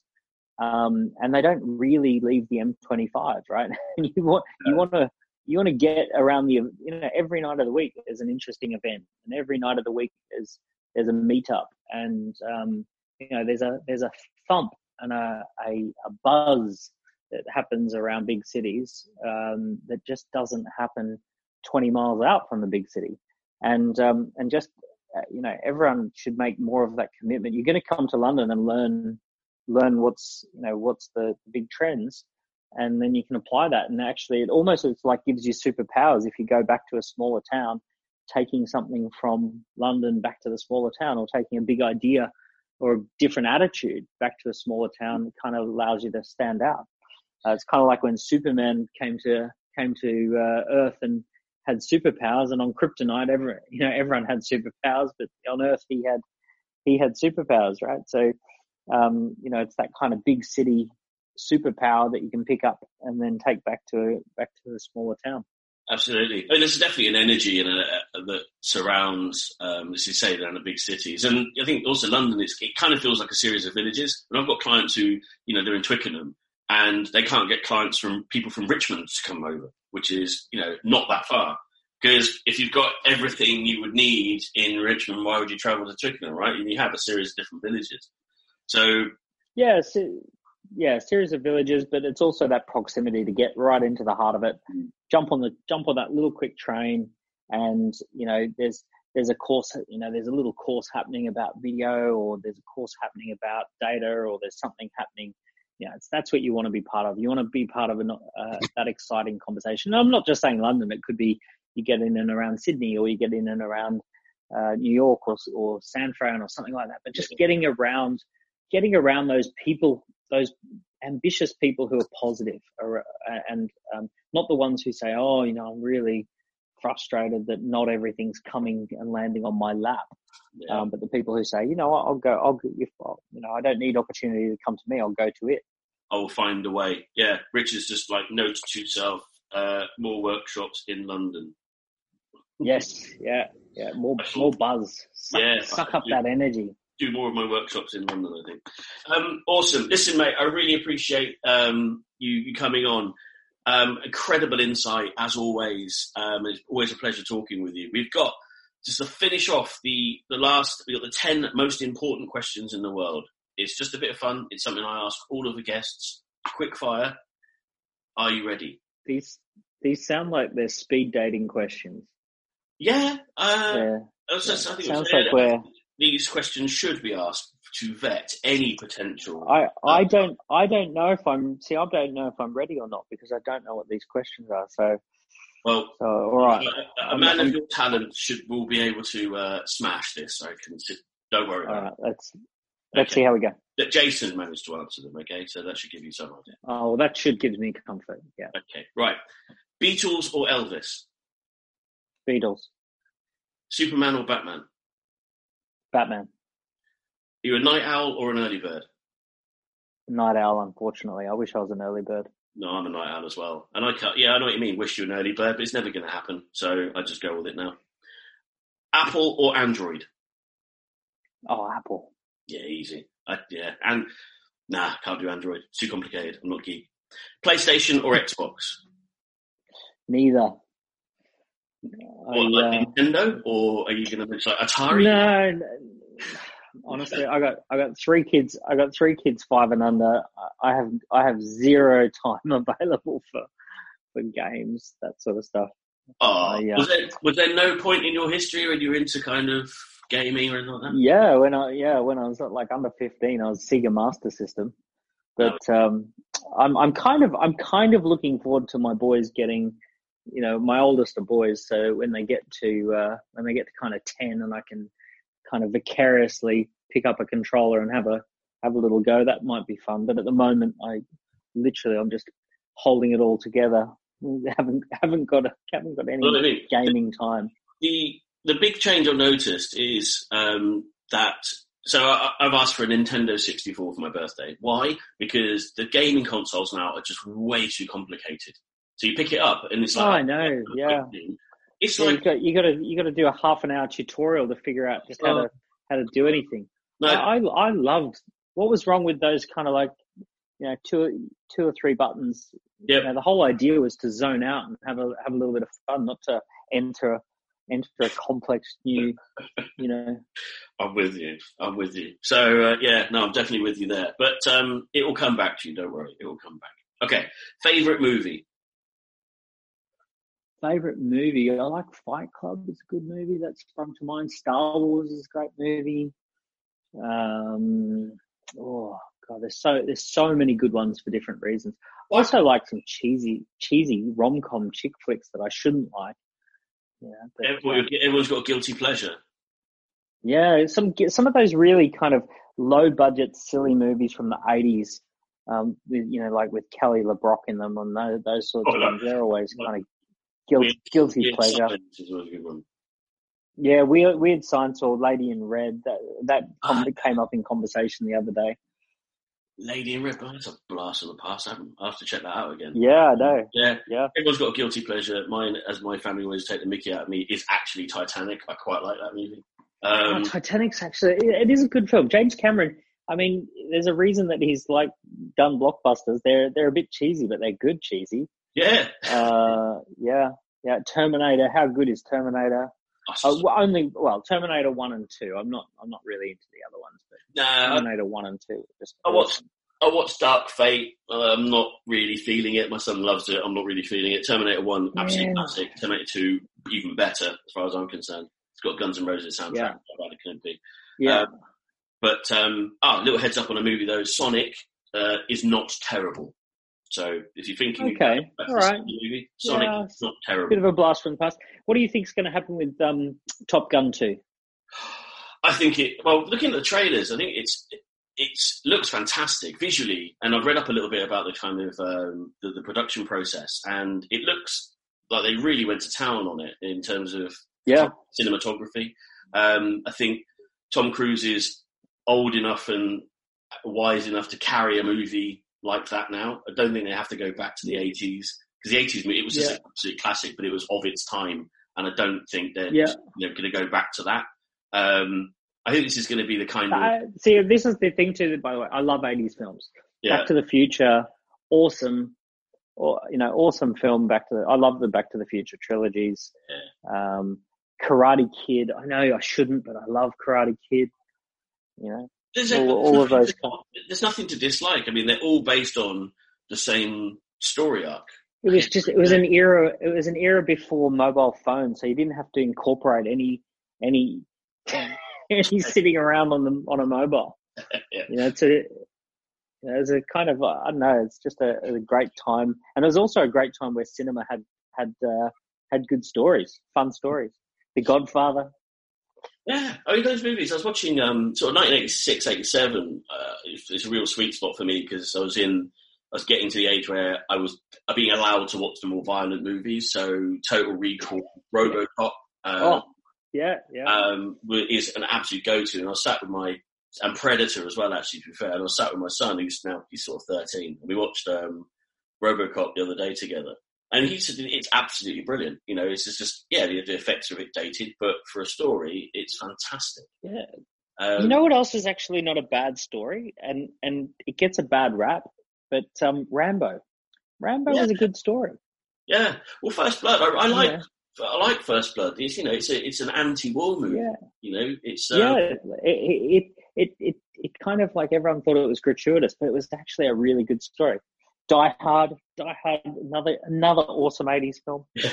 Um, and they don't really leave the M25, right? And you want, you want to, you want to get around the, you know, every night of the week is an interesting event and every night of the week is, there's a meetup and um, you know there's a there's a thump and a, a, a buzz that happens around big cities um, that just doesn't happen 20 miles out from the big city. And um, and just uh, you know everyone should make more of that commitment. You're going to come to london and learn learn what's you know what's the big trends and then you can apply that. And actually it almost it's like gives you superpowers if you go back to a smaller town taking something from London back to the smaller town or taking a big idea or a different attitude back to a smaller town kind of allows you to stand out. Uh, it's kind of like when Superman came to came to uh, Earth and had superpowers, and on Kryptonite, every you know everyone had superpowers, but on Earth he had he had superpowers, right? So um, you know it's that kind of big city superpower that you can pick up and then take back to back to a smaller town. Absolutely. I mean, there's definitely an energy in a, that surrounds, um, as you say, around the big cities. And I think also London, it kind of feels like a series of villages. And I've got clients who, you know, they're in Twickenham and they can't get clients from people from Richmond to come over, which is, you know, not that far. Because if you've got everything you would need in Richmond, why would you travel to Twickenham, right? And you have a series of different villages. So, yeah, so yeah, series of villages, but it's also that proximity to get right into the heart of it. Mm. Jump on the jump on that little quick train, and you know there's there's a course you know there's a little course happening about video, or there's a course happening about data, or there's something happening. Yeah, it's that's what you want to be part of. You want to be part of an, uh, that exciting conversation. And I'm not just saying London. It could be you get in and around Sydney, or you get in and around uh, New York, or or San Fran, or something like that. But just getting around getting around those people those ambitious people who are positive are, and um, not the ones who say, "Oh, you know, I'm really frustrated that not everything's coming and landing on my lap." Yeah. Um, but the people who say, "You know, I'll go. I'll if you know, I don't need opportunity to come to me. I'll go to it." I will find a way. Yeah, Rich is just like note to self: uh, more workshops in London. Yes, yeah, yeah, more more buzz. suck, Yeah, suck up that energy. Do more of my workshops in London, I think. Um, awesome. Listen, mate, I really appreciate um, you, you coming on. Um, incredible insight, as always. Um, it's always a pleasure talking with you. We've got, just to finish off, the, the last, we've got the 10 most important questions in the world. It's just a bit of fun. It's something I ask all of the guests. Quick fire. Are you ready? These these sound like they're speed dating questions. Yeah. Uh, yeah, I was just- I think it was- sounds like we're. These questions should be asked to vet any potential I I don't I don't know if I'm see I don't know if I'm ready or not because I don't know what these questions are. So well so all right. A, a man of your talent should will be able to uh, smash this. I can. Don't worry All about right, let's let's Okay. see how we go. That Jason managed to answer them. Okay, so that should give you some idea. Oh, that should give me comfort. Yeah, Okay, right. Beatles or Elvis? Beatles, Superman or Batman? Are Batman, you a night owl or an early bird? Night Owl. Unfortunately, I wish I was an early bird. No, I'm a night owl as well. And I can't. Yeah, I know what you mean. Wish you an early bird, but it's never going to happen. So I just go with it now. Apple or Android? Oh, Apple. Yeah, easy. I, yeah, and nah, can't do Android. It's too complicated. I'm not geek. PlayStation or Xbox? Neither. What, I, like uh, Nintendo, or are you going to mention like Atari? No, no, honestly, I got I got three kids. I got three kids, five and under. I have I have zero time available for for games, that sort of stuff. Oh, Uh, yeah. was there was there no point in your history when you were into kind of gaming or anything like that? Yeah, when I yeah when I was like under fifteen, I was Sega Master System. But um, I'm I'm kind of I'm kind of looking forward to my boys getting, you know, my oldest are boys, so when they get to uh, when they get to kind of ten, and I can kind of vicariously pick up a controller and have a have a little go, that might be fun. But at the moment, I literally I'm just holding it all together. haven't haven't got a, haven't got any Well, I mean, gaming time. the the big change I've noticed is um, that. So I, I've asked for a Nintendo 64 for my birthday. Why? Because the gaming consoles now are just way too complicated. So you pick it up and it's like, Oh, I know, yeah. It's Yeah, like you got you got to you got to do a half an hour tutorial to figure out just how Oh. to how to do anything. no, I, I I loved what was wrong with those kind of like you know two two or three buttons. Yep. You know, the whole idea was to zone out and have a have a little bit of fun, not to enter enter a complex new you know. I'm with you. I'm with you. So uh, yeah, no, I'm definitely with you there. But um, it will come back to you. Don't worry, it will come back. Okay, favorite movie. Favorite movie? I like Fight Club. It's a good movie that sprung to mind. Star Wars is a great movie. Um, oh god, there's so there's so many good ones for different reasons. I also like some cheesy cheesy rom com chick flicks that I shouldn't like. Yeah, but, Everyone, everyone's got guilty pleasure. yeah, some some of those really kind of low budget silly movies from the eighties. Um, with you know, like with Kelly LeBrock in them, and those, those sorts Oh, of ones. They're always kind of guilt, Weird- guilty Weird pleasure. Science is always a good one. Yeah, weird, weird science or Lady in Red. That that Ah. came up in conversation the other day. Lady in Red, oh, that's a blast from the past. I have I have to check that out again. Yeah, I know. Yeah, Yeah. everyone's got a guilty pleasure. Mine, as my family always take the mickey out of me, is actually Titanic. I quite like that movie. Oh, Um, Titanic's actually it, it is a good film. James Cameron. I mean, there's a reason that he's like done blockbusters. They're they're a bit cheesy, but they're good cheesy. Yeah, Uh, yeah, yeah. Terminator. How good is Terminator? I Uh, well, only well, Terminator one and two. I'm not I'm not really into the other ones, but nah, Terminator one and two. Just I watched- awesome. I watched Dark Fate. Uh, I'm not really feeling it. My son loves it. I'm not really feeling it. Terminator 1, absolute Yeah. classic. Terminator 2, even better, as far as I'm concerned. It's got Guns N' Roses soundtrack. Yeah. How bad it can be. Yeah. Um, But, um, ah, little heads up on a movie though. Sonic uh, is not terrible. So if you're thinking Okay, all right. movie, Sonic Yeah. is not bit of a blast from the past. What do you think is going to happen with um, Top Gun two? I think it. Well, looking at the trailers, I think it's it's looks fantastic visually, and I've read up a little bit about the kind of um, the, the production process, and it looks like they really went to town on it in terms of Yeah, cinematography. Um, I think Tom Cruise is old enough and wise enough to carry a movie like that now. I don't think they have to go back to the 80s because the 80s it was just Yeah. an absolute classic, but it was of its time, and I don't think they're Yeah. you know, going to go back to that. Um, I think this is going to be the kind of I, see. This is the thing too. By the way, I love '80s films. yeah, Back to the Future, awesome. Or you know, awesome film. Back to the, I love the Back to the Future trilogies. Um, Karate Kid. I know I shouldn't, but I love Karate Kid. You know, there's, all- there's all of nothing those to- there's nothing to dislike. I mean, they're all based on the same story arc. it was just it was an era. It was an era before mobile phones, so you didn't have to incorporate any any any sitting around on the on a mobile. Yeah. You know, it's a you know, a kind of I don't know. It's just a, a great time, and it was also a great time where cinema had had uh, had good stories, fun stories. The Godfather. Yeah, I mean those movies. I was watching um, sort of 1986, 87. Uh, it's, it's a real sweet spot for me because I was in, I was getting to the age where I was being allowed to watch the more violent movies. So Total Recall, RoboCop, uh, Oh, yeah, yeah. um, is an absolute go-to. And I sat with my and Predator as well. Actually, to be fair, and I sat with my son, who's now he's sort of 13. And we watched um, RoboCop the other day together. And he said it's absolutely brilliant. You know, it's just, yeah, the, the effects are a bit dated, but for a story, it's fantastic. yeah. Um, you know what else is actually not a bad story, and and it gets a bad rap, but um, Rambo. Rambo Yeah. was a good story. Yeah. Well, First Blood, I, I like. Yeah. I like First Blood. It's you know, it's a, it's an anti-war movie. Yeah, You know, it's uh, yeah. It, it it it it kind of like everyone thought it was gratuitous, but it was actually a really good story. Die Hard, Die Hard, another another awesome '80s film.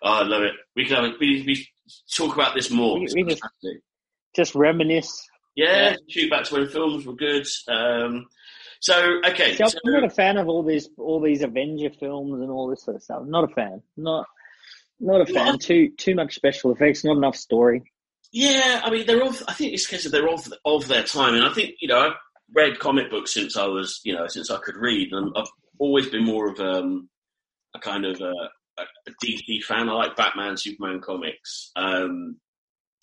Oh, I love it. We can have a, we, we talk about this more. We- we just- Just reminisce. yeah, yeah. shoot back to when films were good. Um, so okay, See, I'm not a fan of all these all these Avenger films and all this sort of stuff. Not a fan. Not not a fan. Too too much special effects. Not enough story. Yeah, I mean they're of. I think it's because of they're of of their time, and I think you know read comic books since I was you know since I could read, and I've always been more of um, a kind of a, a DC fan. I like Batman, Superman comics um,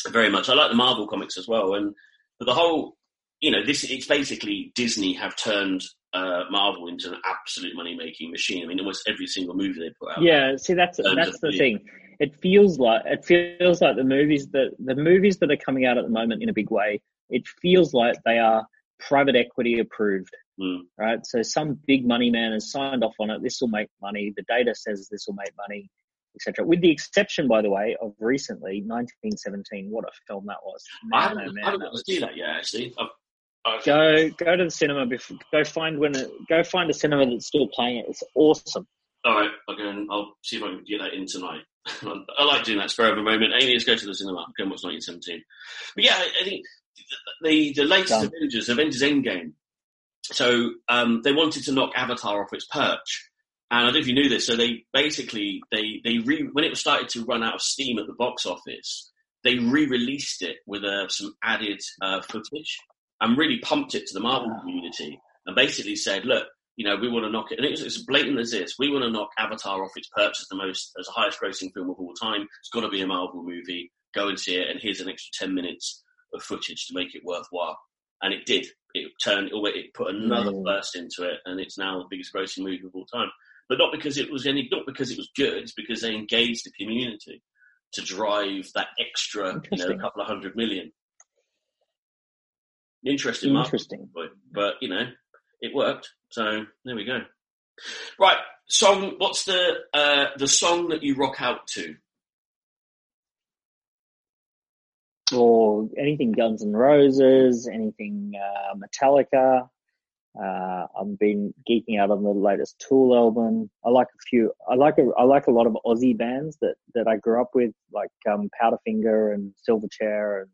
very much. I like the Marvel comics as well, and but the whole you know this it's basically Disney have turned uh, Marvel into an absolute money making machine. I mean almost every single movie they put out. Yeah, see that's that's the the- thing. It feels like it feels like the movies that the movies that are coming out at the moment in a big way. It feels like they are private equity approved, Mm. right? So some big money man has signed off on it. This will make money. The data says this will make money, etc. With the exception, by the way, of recently 1917. What a film that was! I Man, haven't, oh man, I haven't that was- see that yet. Actually, I've, I've, Go go to the cinema. Before, go find when it, go find a cinema that's still playing it. It's awesome. All right, I'll go and I'll see if I can get that in tonight. I like doing that spur of a moment. Amy, let's go to the cinema. Go and watch 1917. But yeah, I I think the the latest Done. Avengers, Avengers Endgame. So um, they wanted to knock Avatar off its perch, and I don't know if you knew this. So they basically they they re, when it was started to run out of steam at the box office, they re-released it with uh, some added uh, footage and really pumped it to the Marvel Wow. community and basically said, look, you know, we want to knock it. And it was as blatant as this. We want to knock Avatar off its perch as the most, as the highest grossing film of all time. It's got to be a Marvel movie. Go and see it. And here's an extra 10 minutes of footage to make it worthwhile. And it did. It turned, it put another Mm. burst into it. And it's now the biggest grossing movie of all time. But not because it was any, not because it was good. It's because they engaged the community to drive that extra, you know, a couple of hundred million. Interesting, Interesting. but, but you know, it worked. So there we go. Right, song. What's the uh, the song that you rock out to? Or anything Guns N' Roses, anything uh, Metallica. Uh, I've been geeking out on the latest Tool album. I like a few. I like a. I like a lot of Aussie bands that that I grew up with, like um, Powderfinger and Silverchair and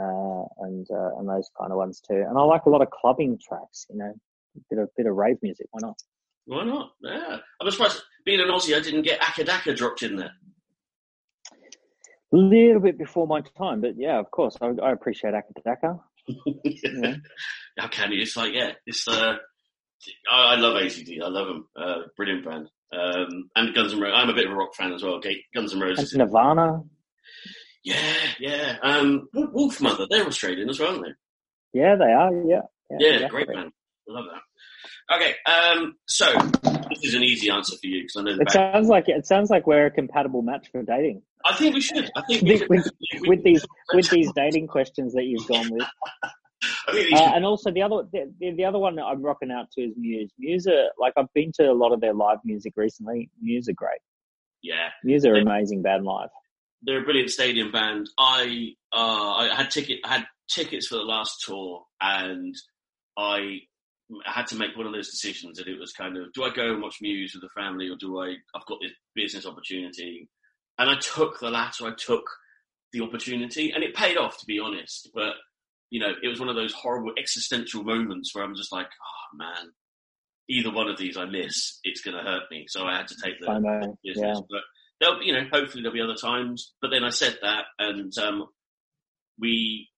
uh, and uh, and those kind of ones too. And I like a lot of clubbing tracks. You know, a bit of bit of rave music. Why not? Why not? Yeah, I'm surprised. Being an Aussie, I didn't get Acca Dacca dropped in there. A little bit before my time, but yeah, of course, I, I appreciate Acca Dacca. Yeah. How can you? It's like yeah, it's uh, I, I love ACD. I love them. Uh, brilliant band. Um, and Guns N' Roses. I'm a bit of a rock fan as well. Ga- Guns N' Roses. And Nirvana. Yeah, yeah. Um, Wolfmother. They're Australian as well, aren't they? Yeah, they are. Yeah. Yeah, exactly. great band. I love that. Okay, um, so this is an easy answer for you because I know. It sounds like it sounds like we're a compatible match for dating. I think we should. I think we with, with these with these dating questions that you've gone with. Uh, and also the other the, the other one that I'm rocking out to is Muse. Muse are like I've been to a lot of their live music recently. Muse are great. Yeah, Muse are amazing band live. They're a brilliant stadium band. I uh, I had ticket I had tickets for the last tour, and I I had to make one of those decisions, and it was kind of, do I go and watch Muse with the family, or do I? I've got this business opportunity, and I took the latter. I took the opportunity, and it paid off, to be honest. But you know, it was one of those horrible existential moments where I'm just like, oh man, either one of these I miss, it's going to hurt me. So I had to take the business. Yeah. But there'll, you know, hopefully there'll be other times. But then I said that, and um, we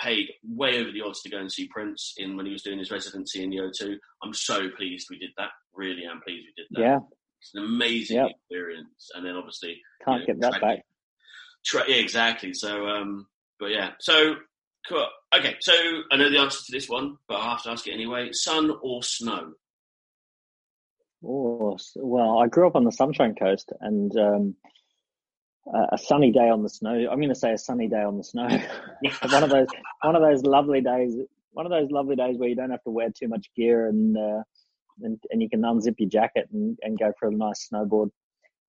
paid way over the odds to go and see Prince in when he was doing his residency in the O2. I'm so pleased we did that. Really am pleased we did that. Yeah. It's an amazing yep. experience. And then obviously can't you know, get that back. Tra- yeah, exactly. So, um, but yeah. So cool. Okay. So I know the answer to this one, but I have to ask it anyway. Sun or snow? Oh, well, I grew up on the Sunshine Coast and, um, a sunny day on the snow. I'm going to say a sunny day on the snow. one of those, one of those lovely days. One of those lovely days where you don't have to wear too much gear and uh, and, and you can unzip your jacket and, and go for a nice snowboard.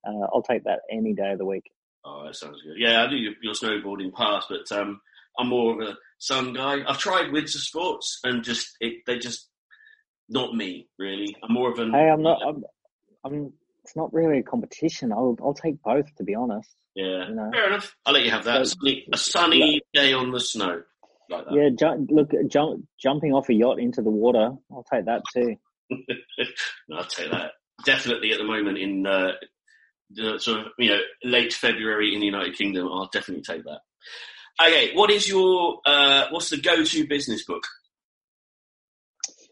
Uh, I'll take that any day of the week. Oh, that sounds good. Yeah, I do your, your snowboarding pass, but um, I'm more of a sun guy. I've tried winter sports and just it, they just not me really. I'm more of an. Hey, I'm not. I'm, I'm it's not really a competition. I'll I'll take both to be honest. Yeah, you know? fair enough. I'll let you have that. So, a sunny yeah. day on the snow. Like yeah, ju- look, jump, jumping off a yacht into the water. I'll take that too. I'll take that. Definitely at the moment in uh, the sort of you know late February in the United Kingdom, I'll definitely take that. Okay, what is your uh, what's the go-to business book?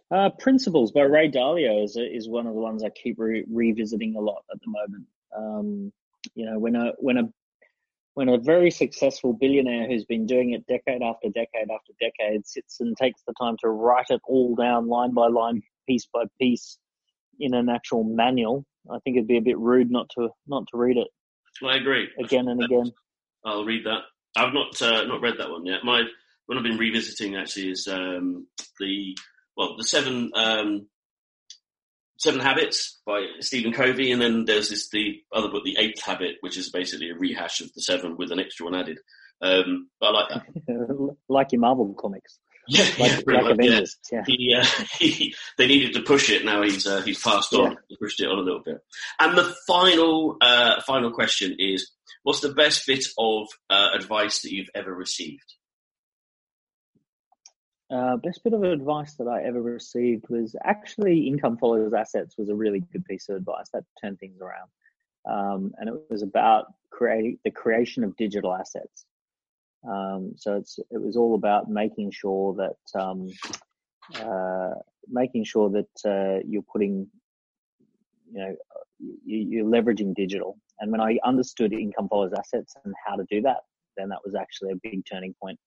Uh, Principles by Ray Dalio is is one of the ones I keep re- revisiting a lot at the moment. Um, you know, when a when a when a very successful billionaire who's been doing it decade after decade after decade sits and takes the time to write it all down line by line, piece by piece, in an actual manual, I think it'd be a bit rude not to not to read it. I agree. Again and again. I'll read that. I've not uh, not read that one yet. My one I've been revisiting actually is um, the well the seven um, Seven Habits by Stephen Covey, and then there's this the other book, The Eighth Habit, which is basically a rehash of the seven with an extra one added. Um, but I like that. like your Marvel comics. Yeah, like, yeah, like. Yeah. He, uh, he, they needed to push it. Now he's uh, he's passed on. He pushed it on a little bit. And the final uh, final question is: What's the best bit of uh, advice that you've ever received? Uh, best bit of advice that I ever received was actually income follows assets was a really good piece of advice that turned things around. Um, and it was about creating the creation of digital assets. Um, so it's it was all about making sure that um, uh, making sure that uh, you're putting you know you, are leveraging digital. And when I understood income follows assets and how to do that, then that was actually a big turning point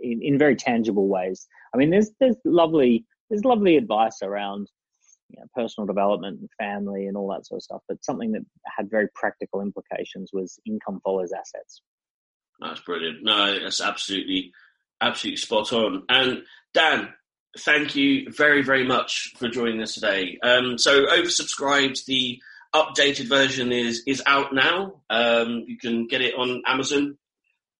in, in very tangible ways. I mean, there's there's lovely there's lovely advice around you know, personal development and family and all that sort of stuff, but something that had very practical implications was income follows assets. That's brilliant. No, that's absolutely absolutely spot on. And Dan, thank you very very much for joining us today. Um, so oversubscribed the updated version is is out now. Um, you can get it on Amazon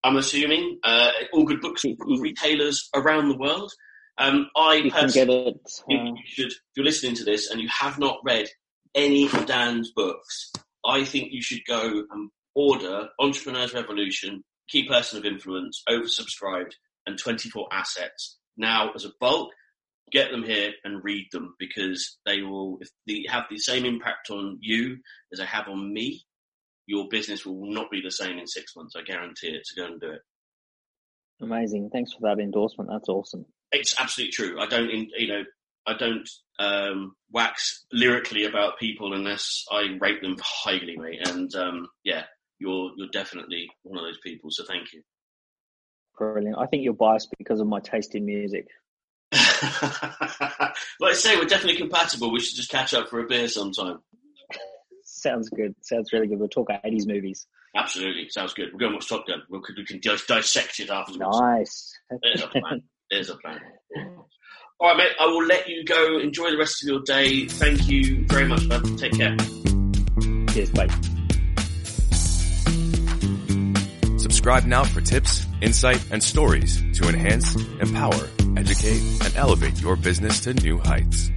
I'm assuming, uh, all good books retailers around the world. Um, I you personally, it, uh... you should, if you're listening to this and you have not read any of Dan's books, I think you should go and order Entrepreneur's Revolution, Key Person of Influence, Oversubscribed, and 24 Assets now as a bulk. Get them here and read them because they will if they have the same impact on you as they have on me your business will not be the same in six months. I guarantee it. To go and do it. Amazing. Thanks for that endorsement. That's awesome. It's absolutely true. I don't, you know, I don't um, wax lyrically about people unless I rate them highly, mate. And um, yeah, you're you're definitely one of those people. So thank you. Brilliant. I think you're biased because of my taste in music. like I say, we're definitely compatible. We should just catch up for a beer sometime. Sounds good. Sounds really good. We'll talk about 80s movies. Absolutely. Sounds good. We're going to watch Top Gun. We'll, we can just dissect it afterwards. Nice. There's a plan. There's a plan. All right, mate. I will let you go. Enjoy the rest of your day. Thank you very much, bud. Take care. Cheers. Bye. Subscribe now for tips, insight, and stories to enhance, empower, educate, and elevate your business to new heights.